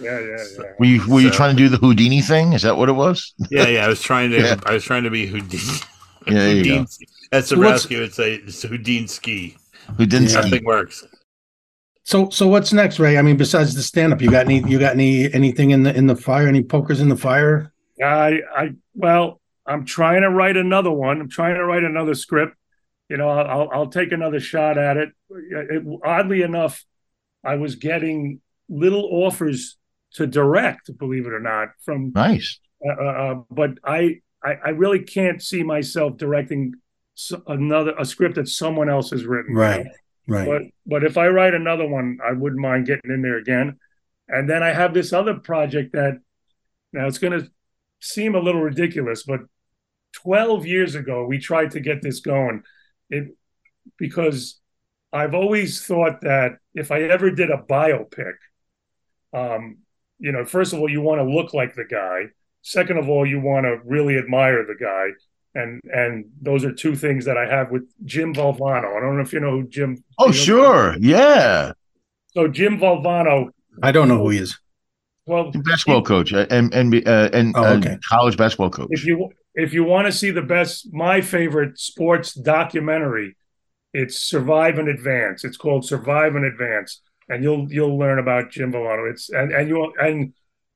E: Yeah, yeah, yeah.
A: Were you were you trying to do the Houdini thing? Is that what it was?
B: Yeah, yeah. I was trying to.
A: Yeah.
B: I was trying to be Houdini.
A: Yeah, there you go.
B: Houdin. That's
C: So what's-
B: Zabrowski would say. It's Houdinski.
A: Houdini.
C: Yeah.
B: Nothing works.
C: So, so what's next, Ray? I mean, besides the stand up, you got any? You got any? Anything in the in the fire? Any pokers in the fire?
E: I, I, well, I'm trying to write another one. I'm trying to write another script. You know, I'll, I'll, take another shot at it. it. Oddly enough, I was getting little offers to direct, believe it or not, from,
A: Nice.
E: uh, uh, but I, I, I really can't see myself directing another a script that someone else has written.
C: Right. Right.
E: But but if I write another one, I wouldn't mind getting in there again. And then I have this other project that now it's going to seem a little ridiculous, but 12 years ago we tried to get this going. It because I've always thought that if I ever did a biopic, um, you know, first of all, you want to look like the guy. Second of all, you want to really admire the guy. And and those are two things that I have with Jim Valvano. I don't know if you know who Jim.
A: Oh
E: you know-
A: sure. Yeah.
E: So Jim Valvano,
C: I don't know who he is.
E: well,
A: Basketball coach uh, and and uh, and
C: Oh,
A: uh,
C: okay.
A: college basketball coach.
E: if you if you want to see the best, my favorite sports documentary, it's Survive and Advance. It's called Survive and Advance, and you'll you'll learn about Jim Valvano. It's and and you and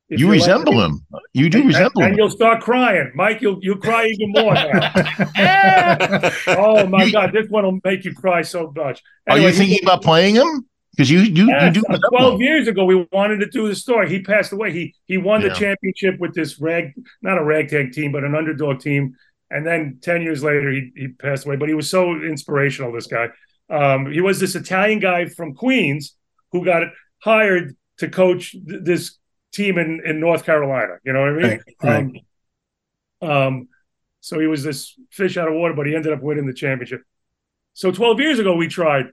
A: you
E: you're
A: resemble
E: like-
A: him. You do
E: and-
A: resemble
E: and,
A: him.
E: And you'll start crying, Mike. You'll you'll cry even more. Now. oh my
A: You-
E: God, this one will make you cry so much.
A: Are you thinking about playing him? Because you you, you do
E: Twelve years ago, we wanted to do the story. He passed away. He he won the championship with this rag, not a ragtag team, but an underdog team. And then ten years later, he he passed away. But he was so inspirational. This guy. Um, he was this Italian guy from Queens who got hired to coach th- this team in in North Carolina. You know what I mean?
C: Right, right.
E: Um, um, so he was this fish out of water, but he ended up winning the championship. So 12 years ago, we tried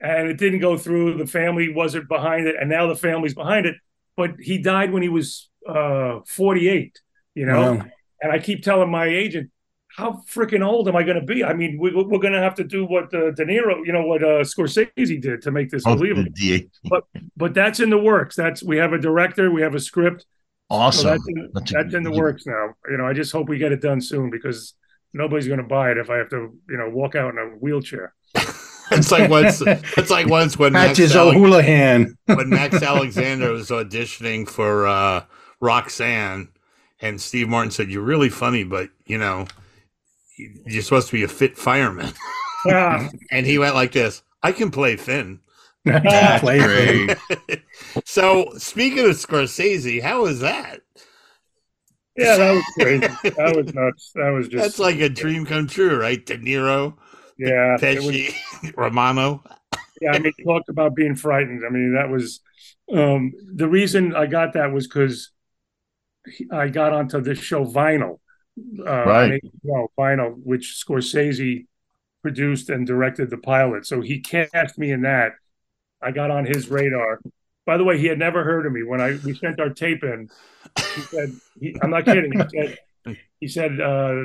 E: and it didn't go through. The family wasn't behind it, and now the family's behind it. But he died when he was uh, 48, you know?
C: Wow.
E: And I keep telling my agent, how freaking old am I going to be? I mean, we, we're going to have to do what uh, De Niro, you know, what uh, Scorsese did to make this
A: Oh,
E: believable.
A: the-
E: But that's in the works. That's we have a director, we have a script. So
A: awesome.
E: that's in,
A: That's
E: that's, in the works now. You know, I just hope we get it done soon because nobody's going to buy it if I have to, you know, walk out in a wheelchair.
B: It's like once. It's like once when Max,
C: Patches
B: Ale- when Max Alexander was auditioning for uh, Roxanne, and Steve Martin said, "You're really funny, but you know, you're supposed to be a fit fireman,
E: Yeah.
B: and he went like this. I can play thin.
C: Play
A: Great.
B: so speaking of Scorsese, how was that?
E: Yeah, that was crazy. That was nuts. That was just
B: That's like a dream come true, right? De Niro,
E: yeah. it was-
B: Romano.
E: yeah, I mean, talk about being frightened. I mean, that was um, the reason I got that was because I got onto this show Vinyl, uh,
A: Right.
E: HBO, Vinyl, which Scorsese produced and directed the pilot. So he cast me in that. I got on his radar. By the way, he had never heard of me when I we sent our tape in. He said, he, "I'm not kidding." He said, "He said uh,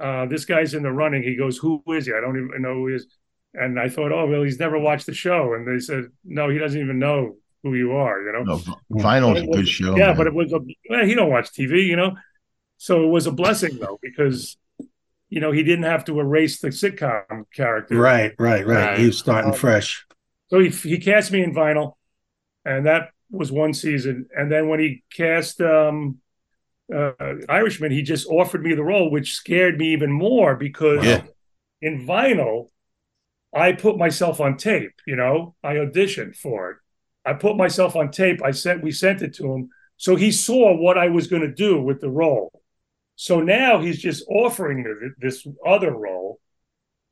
E: uh, this guy's in the running." He goes, "Who is he? I don't even know who he is." And I thought, oh, well, he's never watched the show. And they said, no, he doesn't even know who you are, you know?
A: No, Vinyl's a good show.
E: yeah,
A: man.
E: but it was a, well, he don't watch TV, you know? So it was a blessing, though, because, you know, he didn't have to erase the sitcom character.
C: Right, right, right.
B: Right.
C: He was starting
E: Um,
C: fresh.
E: So he, he cast me in Vinyl, and that was one season. And then when he cast um, uh, Irishman, he just offered me the role, which scared me even more because
A: Yeah.
E: in Vinyl, I put myself on tape. You know, I auditioned for it. I put myself on tape. I sent we sent it to him, so he saw what I was going to do with the role. So now he's just offering me this other role,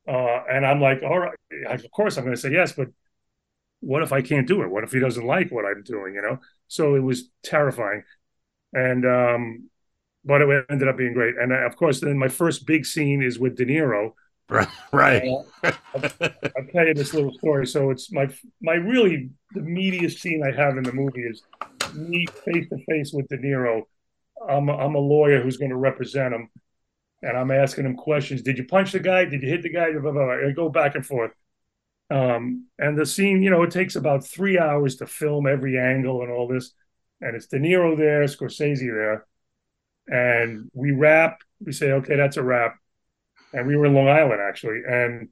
E: uh, and I'm like, all right, of course I'm going to say yes, but what if I can't do it? What if he doesn't like what I'm doing? You know, so it was terrifying, and um, but it ended up being great. And uh, of course, then my first big scene is with De Niro.
B: Right, right.
E: I'll tell you this little story. So it's my my really the meatiest scene I have in the movie is me face to face with De Niro. I'm a, I'm a lawyer who's going to represent him, and I'm asking him questions. Did you punch the guy? Did you hit the guy? Blah, blah, blah. I go back and forth. Um, and the scene, you know, it takes about three hours to film every angle and all this. And it's De Niro there, Scorsese there, and we wrap. We say, okay, that's a wrap and we were in Long Island actually, and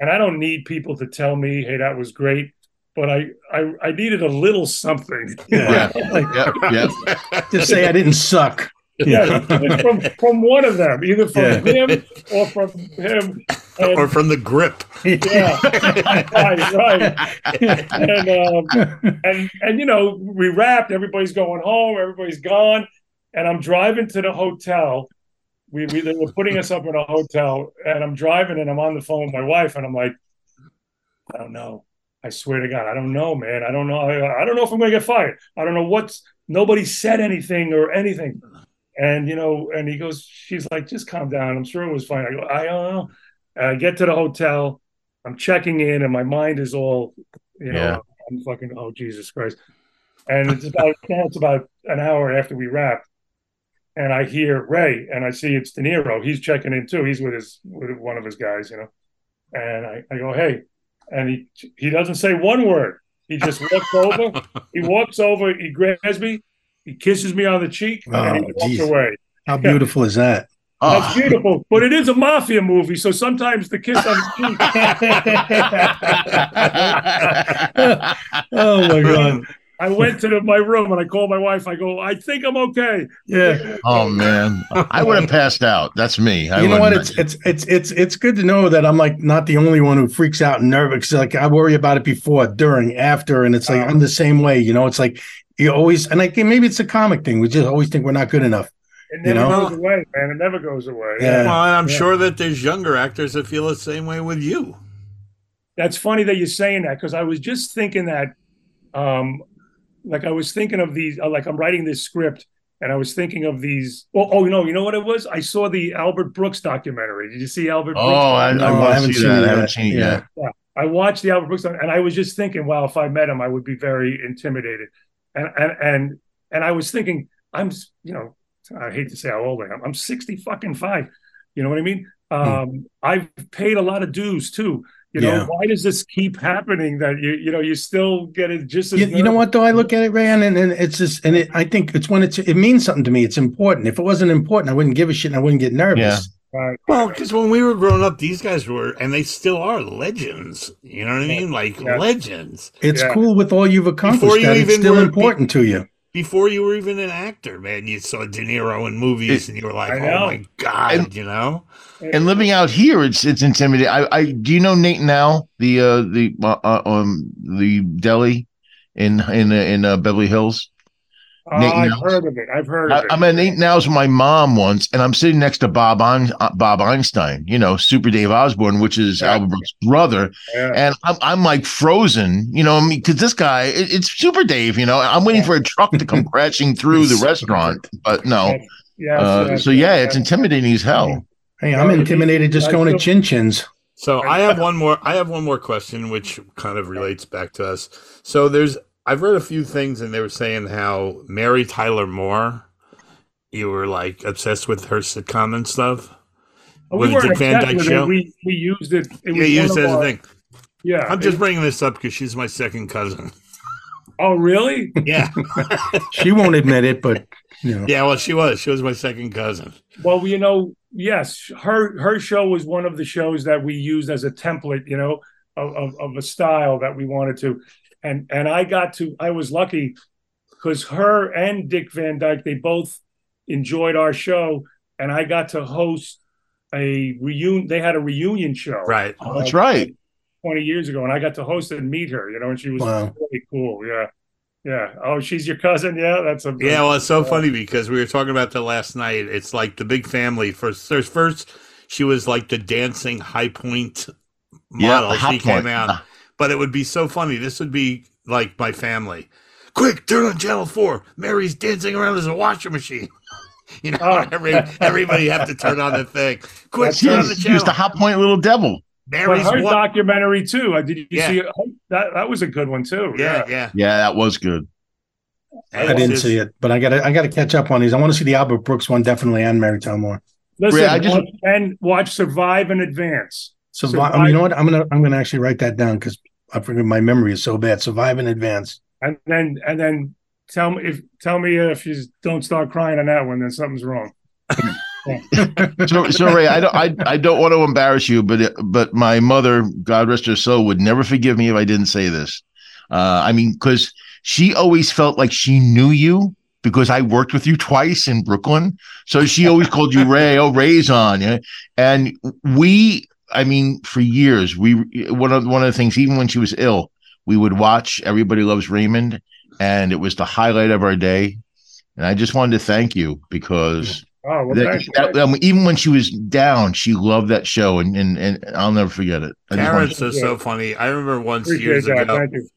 E: and I don't need people to tell me, hey, that was great, but I I, I needed a little something.
A: Yeah.
C: Like,
A: Yep, yep.
C: just say I didn't suck.
E: Yeah, from from one of them, either from
C: Yeah.
E: him or from him. And,
B: or from the grip.
E: yeah, right, right. And um, and and you know, we wrapped. Everybody's going home. Everybody's gone, and I'm driving to the hotel. We, we they were putting us up in a hotel, and I'm driving, and I'm on the phone with my wife, and I'm like, I don't know. I swear to God, I don't know, man. I don't know. I, I don't know if I'm going to get fired. I don't know what's. Nobody said anything or anything, and you know. And he goes, she's like, just calm down. I'm sure it was fine. I go, I don't know. And I get to the hotel. I'm checking in, and my mind is all, you know,
A: Yeah.
E: I'm fucking. Oh Jesus Christ! And it's about it's about an hour after we wrapped, and I hear Ray, and I see it's De Niro. He's checking in too. He's with his with one of his guys, you know. And I, I go, hey, and he he doesn't say one word. He just walks over. He walks over. He grabs me. He kisses me on the cheek, and he
C: Oh,
E: walks
C: Jesus.
E: away.
C: How beautiful is that?
E: That's
A: Oh,
E: beautiful, but it is a mafia movie, so sometimes the kiss on the cheek.
C: Oh my god.
E: I went to the, my room and I called my wife. I go, I think I'm okay.
C: Yeah.
A: oh man, I would have passed out. That's me. I
C: you know what? It's it's it's it's it's good to know that I'm like not the only one who freaks out and nervous. Like I worry about it before, during, after, and it's like
E: Um,
C: I'm the same way. You know, it's like you always and I think maybe it's a comic thing. We just always think we're not good enough.
E: It
C: You
E: never
C: know?
E: goes away, man. It never goes away.
C: Yeah.
B: Well, and I'm
E: Yeah.
B: sure that there's younger actors that feel the same way with you.
E: That's funny that you're saying that because I was just thinking that, um, like I was thinking of these, uh, like I'm writing this script and I was thinking of these. Oh, oh, you know, you know what it was? I saw the Albert Brooks documentary. Did you see Albert?
A: Oh,
E: Brooks?
A: I,
C: No,
A: I,
C: I haven't seen
A: that.
C: it
A: I haven't
C: yet.
A: seen it
C: Yeah.
A: yet.
E: I watched the Albert Brooks, and I was just thinking, wow, if I met him, I would be very intimidated. And and and and I was thinking, I'm, you know, I hate to say how old I am. I'm 60 fucking five. You know what I mean? Um, I've paid a lot of dues too. You know,
C: Yeah.
E: why does this keep happening? That you, you know, you still get it just as
C: You, you know what though? I look at it, Ryan, and, and it's just, and it, I think it's when it's, it means something to me. It's important. If it wasn't important, I wouldn't give a shit and I wouldn't get nervous.
E: Right.
B: Well, because when we were growing up, these guys were, and they still are legends. You know what I mean? Like
E: Yeah.
B: legends.
C: It's
E: Yeah.
C: cool with all you've accomplished.
B: you
C: That it's
B: even
C: still
B: were-
C: important to you.
B: before you were even an actor, man. You saw De Niro in movies,
A: It-
B: and you were like, "Oh my god,"
A: And-
B: you know.
A: and living out here, it's it's intimidating. I, I do you know Nate 'n Al the uh the uh, uh, um the deli in in uh, in uh, Beverly Hills.
E: Uh,
A: Nate
E: I've
A: Nels.
E: heard of it. I've heard
A: I,
E: of it.
A: I'm at Nate 'n Al's with my mom once, and I'm sitting next to Bob Ein, uh, Bob Einstein, you know, Super Dave Osborne, which is
E: Yeah.
A: Albert Brooks' brother,
E: Yeah.
A: and I'm I'm like frozen, you know, I mean, because this guy, it, it's Super Dave, you know. I'm waiting for a truck to come crashing through the restaurant, but no.
E: Yes,
A: Uh, so yeah, it's intimidating as hell.
C: Hey, I'm intimidated just going to Chin Chins.
B: So I have one more. I have one more question, which kind of relates back to us. So there's. I've read a few things, and they were saying how Mary Tyler Moore, you were like obsessed with her sitcom and stuff.
E: Oh, we
B: with
E: weren't
B: Van Dyke
E: with
B: Show?
E: it. We we used it. it
B: Yeah,
E: was
B: used
E: one
B: as
E: of
B: a thing.
E: Yeah.
B: I'm just
E: it-
B: bringing this up because she's my second cousin.
E: oh, really?
B: Yeah,
C: She won't admit it, but you know.
B: yeah. Well, she was. She was my second cousin.
E: Well, you know, yes, her her show was one of the shows that we used as a template, you know, of, of, of a style that we wanted to, and and I got to, I was lucky because her and Dick Van Dyke, they both enjoyed our show, and I got to host a reunion. They had a reunion show,
B: Right.
A: Oh, that's right.
E: twenty years ago, and I got to host it and meet her, you know, and she was
C: Wow.
E: really cool. Yeah, yeah. Oh, she's your cousin? Yeah, that's a
B: Yeah, well, it's so funny because we were talking about that last night. It's like the big family. First, first, she was like the dancing high point model.
A: Hot
B: she came
A: Point.
B: out, ah. But it would be so funny. This would be like my family. Quick, turn on channel four. Mary's dancing around as a washing machine. You know,
E: Oh.
B: every, everybody have to turn on the thing. Quick,
E: That's
B: turn on the
A: She's, she's the Hotpoint little devil.
E: But
B: Mary's
E: her
B: wa-
E: documentary too. Uh, Did you
B: Yeah.
E: see it? that? That was a good one too.
B: Yeah, yeah.
A: Yeah, that was good.
B: And
C: I
B: it's
C: didn't
B: just-
C: see it, but I got to I got to catch up on these. I want to see the Albert Brooks one definitely and Mary Tyler Moore.
E: Listen,
A: Ray, I just-
E: watch, and watch Survive and Advance.
C: Survive. I mean, you know what? I'm gonna I'm gonna actually write that down because I forget my memory is so bad. Survive in advance.
E: and then and then tell me if tell me if you don't start crying on that one, then something's wrong.
A: So, so Ray, I don't, I, I don't want to embarrass you, but, but my mother, God rest her soul, would never forgive me if I didn't say this. Uh, I mean, because she always felt like she knew you because I worked with you twice in Brooklyn, so she always called you Ray. Oh, Ray's on, yeah. And we, I mean, for years, we one of one of the things, even when she was ill, we would watch Everybody Loves Raymond, and it was the highlight of our day. And I just wanted to thank you because
E: Oh, well,
A: that-
E: thank you.
A: that- um, even when she was down, she loved that show, and and, and I'll never forget it. I just wanted-
B: Karen's so, so funny. I remember once
E: Appreciate
B: years
E: that.
B: ago.
E: Thank you.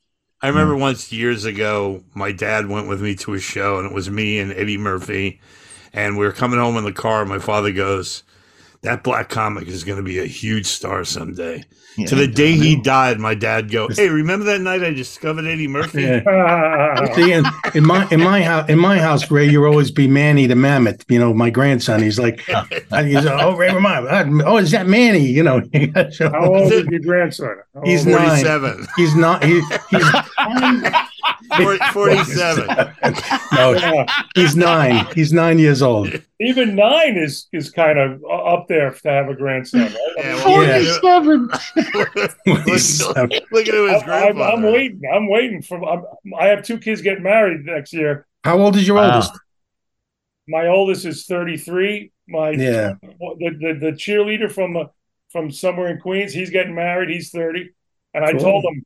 B: I remember once years ago, my dad went with me to a show, and it was me and Eddie Murphy, and we were coming home in the car. And my father goes, "That black comic is going to be a huge star someday."
A: Yeah.
B: To the day he died, my dad go, "Hey, remember that night I discovered Eddie Murphy?"
C: Yeah. See, in, in my in my house in my house, Ray, you'll always be Manny the Mammoth. You know, my grandson. He's like, he's like, oh Ray, remind oh, is that Manny? You know,
E: How old is your grandson? How
C: He's
E: old is-
C: nine. He's not. He, he's
B: Forty- Forty-seven.
C: no, he's nine. He's nine years old.
E: Even nine is is kind of up there to have a grandson. Right? I
B: Yeah,
E: mean,
B: well,
C: Yeah.
B: look,
C: He's-
B: look at his
E: I- I'm,
B: grandfather.
E: I'm waiting. I'm waiting for. I'm, I have two kids getting married next year.
C: How old is your
A: Wow.
C: oldest?
E: My oldest is 33. My
C: Yeah.
E: the, the the cheerleader from uh, from somewhere in Queens, he's getting married. He's 30, and I
C: Cool.
E: told him,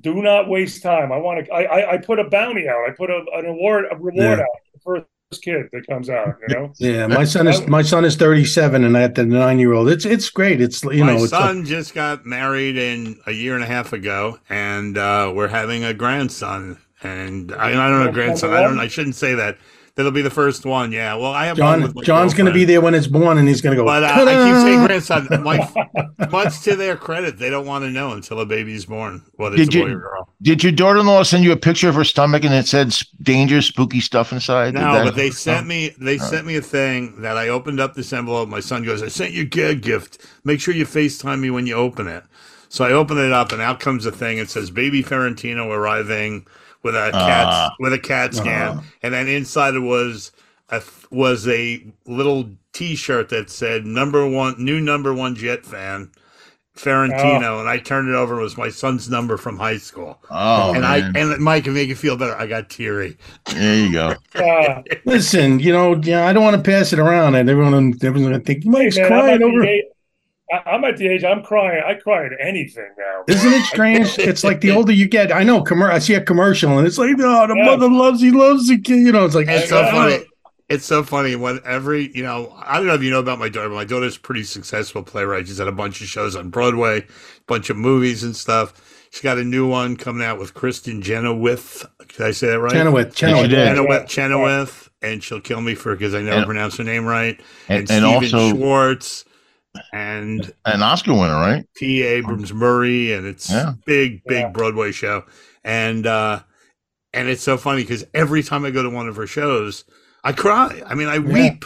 E: do not waste time. I want to. I, I I put a bounty out. I put a, an award a reward
C: Yeah.
E: out for the first kid that comes out. You know.
C: Yeah, my son is my son is thirty seven, and I had the nine year old. It's it's great. It's you
B: My
C: know, it's like,
B: son just got married in a year and a half ago, and uh, we're having a grandson. And I, I don't know grandson. I don't. I shouldn't say that. That'll be the first one. Yeah. Well, I have one
C: John
B: with my
C: John's going to be there when it's born, and he's going to go.
B: But uh, I keep saying grandson. My, much to their credit, they don't want to know until a baby's born whether it's
A: Did
B: a
A: you-
B: boy or girl.
A: Did your daughter-in-law send you a picture of her stomach and it said s- danger, spooky stuff inside?
B: No,
A: that-
B: but they sent me they sent me a thing that I opened up this envelope. My son goes, I sent you a gift. Make sure you FaceTime me when you open it. So I open it up and out comes a thing. It says baby Ferrentino arriving with a cat
A: Ah.
B: with a cat scan.
C: Ah.
B: And then inside it was a was a little t shirt that said number one new number one jet fan. Ferrentino, and I turned it over. It was my son's number from high school,
A: Oh,
B: and
A: man.
B: I and Mike can make you feel better. I got teary.
A: there you go.
E: Uh,
C: Listen, you know, yeah, I don't want to pass it around, and everyone, everyone's going to think Mike's
E: man,
C: crying over.
E: the age, I, I'm at the age I'm crying. I cry at anything now.
C: Isn't it strange? It's like the older you get. I know. Commer- I see a commercial, and it's like, oh, the
E: Yeah.
C: mother loves, he loves the kid. You know, it's like,
B: It's so funny. It's so funny when every, you know, I don't know if you know about my daughter, but my daughter's a pretty successful playwright. She's had a bunch of shows on Broadway, a bunch of movies and stuff. She's got a new one coming out with Kristin Chenoweth. Did I say that right?
C: Chenoweth,
A: she
C: Chenoweth.
A: did.
B: Chenoweth, Chenoweth, and she'll kill me for because I never
A: And-
B: pronounce her name right.
A: And,
B: And,
A: and
B: Stephen
A: also
B: Schwartz and
A: an Oscar winner, right?
B: T. Abrams Murray, and it's
A: Yeah.
B: big, big
E: Yeah.
B: Broadway show. And uh and it's so funny because every time I go to one of her shows, I cry. I mean, I weep.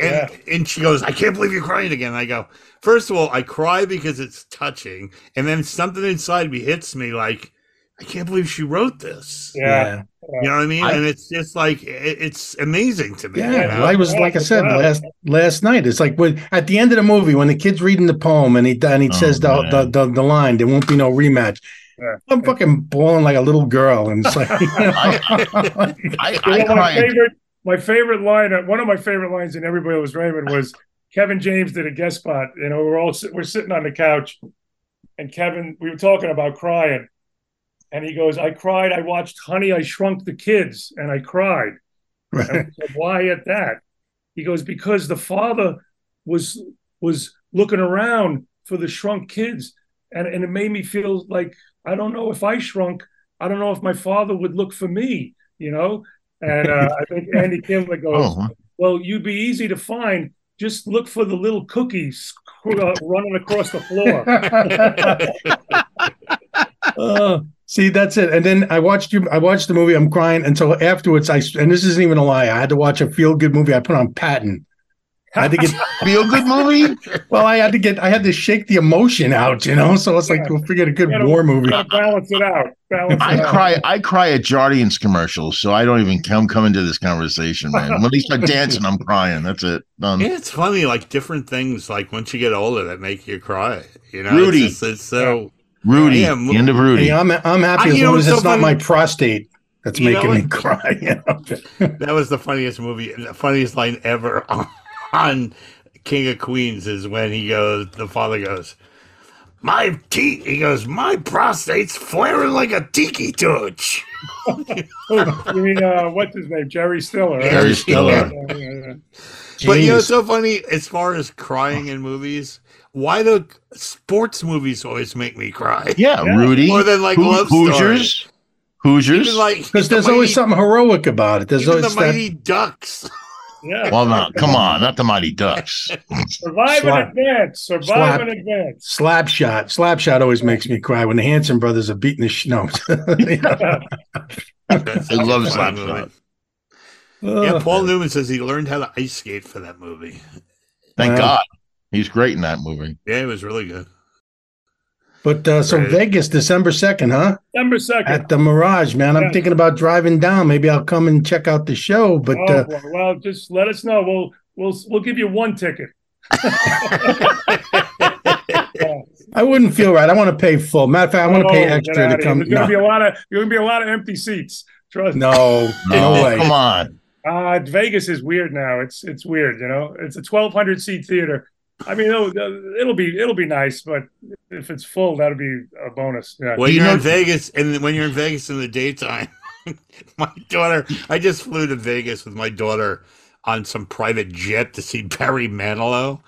B: And
E: Yeah.
B: and she goes, I can't believe you're crying again. I go, first of all, I cry because it's touching, and then something inside me hits me like, I can't believe she wrote this.
E: Yeah.
B: You know what I mean?
A: I-
B: and it's just like it, it's amazing to me.
C: Yeah,
B: you know?
C: I was like I said last last night. It's like when at the end of the movie when the kid's reading the poem and he and he
A: Oh,
C: says the, the the the line, "There won't be no rematch."
E: Yeah.
C: I'm fucking bawling like a little girl, and it's like, you know,
A: I,
E: You
A: I
E: know, my
A: cry.
E: favorite, my favorite line, uh, one of my favorite lines in Everybody Was Raymond was Kevin James did a guest spot. You know, we're all we're sitting on the couch, and Kevin, we were talking about crying, and he goes, "I cried. I watched Honey, I Shrunk the Kids, and I cried." And
C: right.
E: we said, Why at that? He goes, Because the father was was looking around for the shrunk kids, and and it made me feel like I don't know if I shrunk. I don't know if my father would look for me. You know. And uh, I think Andy Kindler goes,
A: Oh,
E: well, you'd be easy to find. Just look for the little cookies uh, running across the floor.
C: Uh, see, that's it. And then I watched you. I watched the movie. I'm crying until afterwards. I and this isn't even a lie. I had to watch a feel good movie. I put on Patton. I had to get
A: feel good movie.
C: well. I had to get. I had to shake the emotion out. You know. So it's like
E: Yeah.
C: we'll forget a good war movie.
E: Balance it out. Balance it
A: I
E: out.
A: cry. I cry at Jardiance commercials, so I don't even come come into this conversation, man. When they start dancing, I'm crying. That's it. Done.
B: Yeah, it's funny, like different things, like once you get older, that make you cry. You know,
A: Rudy.
B: it's, just- it's so.
A: Rudy.
B: Yeah,
A: the end of Rudy.
C: Hey, I'm I'm happy
B: I-
C: as
B: you know
C: long as
B: what's
C: it's
B: so
C: not my prostate that's
B: You
C: making me cry. You?
B: That was the funniest movie, the funniest line ever on, on King of Queens is when he goes, the father goes, my teeth, he goes, my prostate's flaring like a tiki torch.
E: you mean uh, what's his name? Jerry Stiller. right?
A: Jerry Stiller.
B: But you know, it's so funny as far as crying in movies. Why do sports movies always make me cry?
A: Yeah,
E: Yeah.
A: Rudy.
B: More than like
A: Hoo-
B: love
A: Hoosiers.
B: stories.
A: Hoosiers.
B: Even like
C: because
B: the
C: there's always
B: Mighty-
C: something heroic about it. There's
B: even
C: always
B: the
C: that.
B: Mighty Ducks.
E: Yeah.
A: well, no, come on, not the Mighty Ducks.
E: Survive
C: Slap.
E: in advance. Survive
C: Slap.
E: in advance.
C: Slap shot. Slap shot always makes me cry when the Hanson brothers are beating the sh- no.
B: That's
A: I love
B: a fun
A: Slapshot.
B: Yeah,
C: Uh,
B: Paul Newman says he learned how to ice skate for that movie.
A: Thank
C: Wow.
A: God, he's great in that movie.
B: Yeah, it was really good.
C: but uh, so
B: Right.
C: Vegas, December second, huh?
E: December second.
C: At the Mirage, man. I'm
E: Yeah.
C: thinking about driving down. Maybe I'll come and check out the show. But
E: oh,
C: uh,
E: well, well, just let us know. We'll we'll we'll give you one ticket.
C: I wouldn't feel right. I want to pay full. Matter of fact, I want to pay
E: Oh,
C: extra to come.
E: There's gonna be a lot of there's gonna be a lot of empty seats. Trust me.
C: no, no,
A: No,
C: way.
A: come on.
E: Uh, Vegas is weird now. It's it's weird. You know, it's a 1,200 seat theater. I mean, it'll, it'll be it'll be nice, but if it's full, that'll be a bonus. Yeah.
B: when
A: You
B: you're in Vegas, and when you're in Vegas in the daytime, my daughter, I just flew to Vegas with my daughter on some private jet to see Barry Manilow.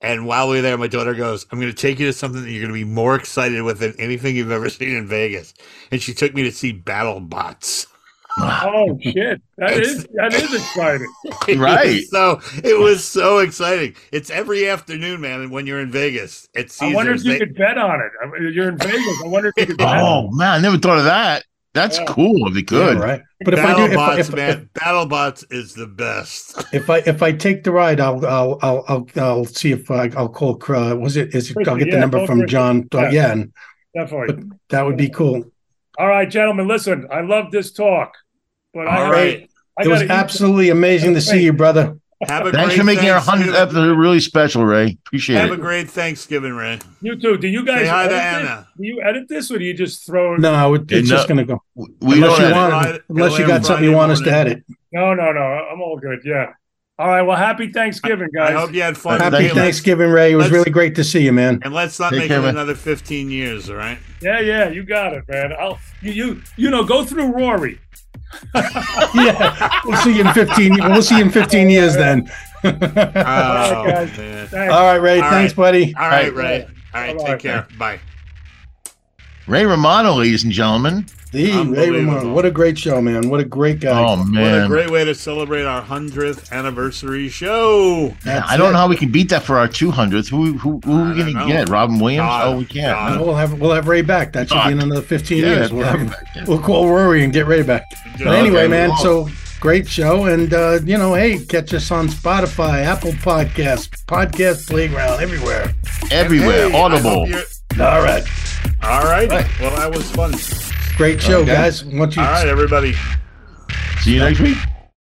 B: And while we were there, my daughter goes, I'm going to take you to something that you're going to be more excited with than anything you've ever seen in Vegas. And she took me to see Battle Bots.
E: Oh shit, that is that is exciting.
A: Right.
B: so it was so exciting. It's every afternoon, man. When you're in Vegas, it's
E: I wonder if you could bet on it. I mean, You're in Vegas. I wonder if you could bet. on it.
A: Oh man, I never thought of that. That's
E: Yeah.
A: cool if he
C: Yeah,
A: could.
C: right. But if I do,
B: Battle
C: if, I-
B: Bots,
C: if,
B: man, Battle Bots is the best.
C: if I if I take the ride, I'll I'll I'll I'll, I'll see if I, I'll call. Uh, was it? Is it? I'll
E: Christy,
C: get the
E: yeah,
C: number from
E: Christy.
C: John. Uh,
E: Yeah.
C: yeah, and
E: it. Definitely.
C: that would be cool.
E: All right, gentlemen. Listen, I love this talk, but I
B: All right.
E: I
C: It was
E: gotta
C: absolutely amazing to see you, brother.
B: Have a
A: Thanks
B: great
A: for making our hundredth episode really special, Ray. Appreciate
B: Have
A: it.
B: Have a great Thanksgiving, Ray.
E: You too. Do you guys
B: Say hi to
E: edit this?
B: Anna.
E: Do you edit this or do you just throw it?
C: No, it's
A: no.
C: just gonna go.
A: We
C: unless
A: don't
C: you want,
B: Friday-
C: unless you got something you
B: Friday
C: want us to
B: morning.
C: edit.
E: No, no, no. I'm all good. Yeah. All right. Well, happy Thanksgiving, guys.
B: I hope you had fun.
A: Happy
C: Happy Thanksgiving, Ray. It was
B: let's-
C: really great to see you, man.
B: And let's not
A: Take
B: make
A: care,
B: it
A: man.
B: another 15 years, all right?
E: Yeah, yeah. You got it, man. I'll you you you know go through Rory.
C: Yeah, we'll see you in fifteen. We'll see you in fifteen years then.
B: Oh,
E: guys.
B: man.
C: All right, Ray.
B: All
C: thanks,
B: right.
C: buddy.
B: All right,
A: Right.
B: Ray. All right,
E: Bye-bye.
B: take care. Bye.
A: Ray Romano, ladies and gentlemen.
C: The Ray
B: Unbelievable.
C: What a great show, man. What a great guy.
A: Oh man.
B: What a great way to celebrate our 100th anniversary show.
C: That's
A: I don't
C: it.
A: know how we can beat that for our 200th. Who who, who are we gonna
B: know.
A: get? Robin Williams?
B: God,
A: oh, we can't.
B: God.
C: No, we'll have we'll have Ray back. That should be in another fifteen
A: Yeah,
C: years. We'll, have,
A: yeah.
C: we'll call Rory and get Ray back. But anyway,
A: Okay,
C: man. So great show, and uh, you know, hey, catch us on Spotify, Apple Podcasts, Podcast Playground, everywhere.
A: Everywhere,
B: Hey,
A: Audible.
B: All right.
C: All right.
B: All right.
A: Right.
B: Well, that was fun.
C: Great show,
A: Okay.
C: guys. Once you
B: All right, everybody.
A: See you next week.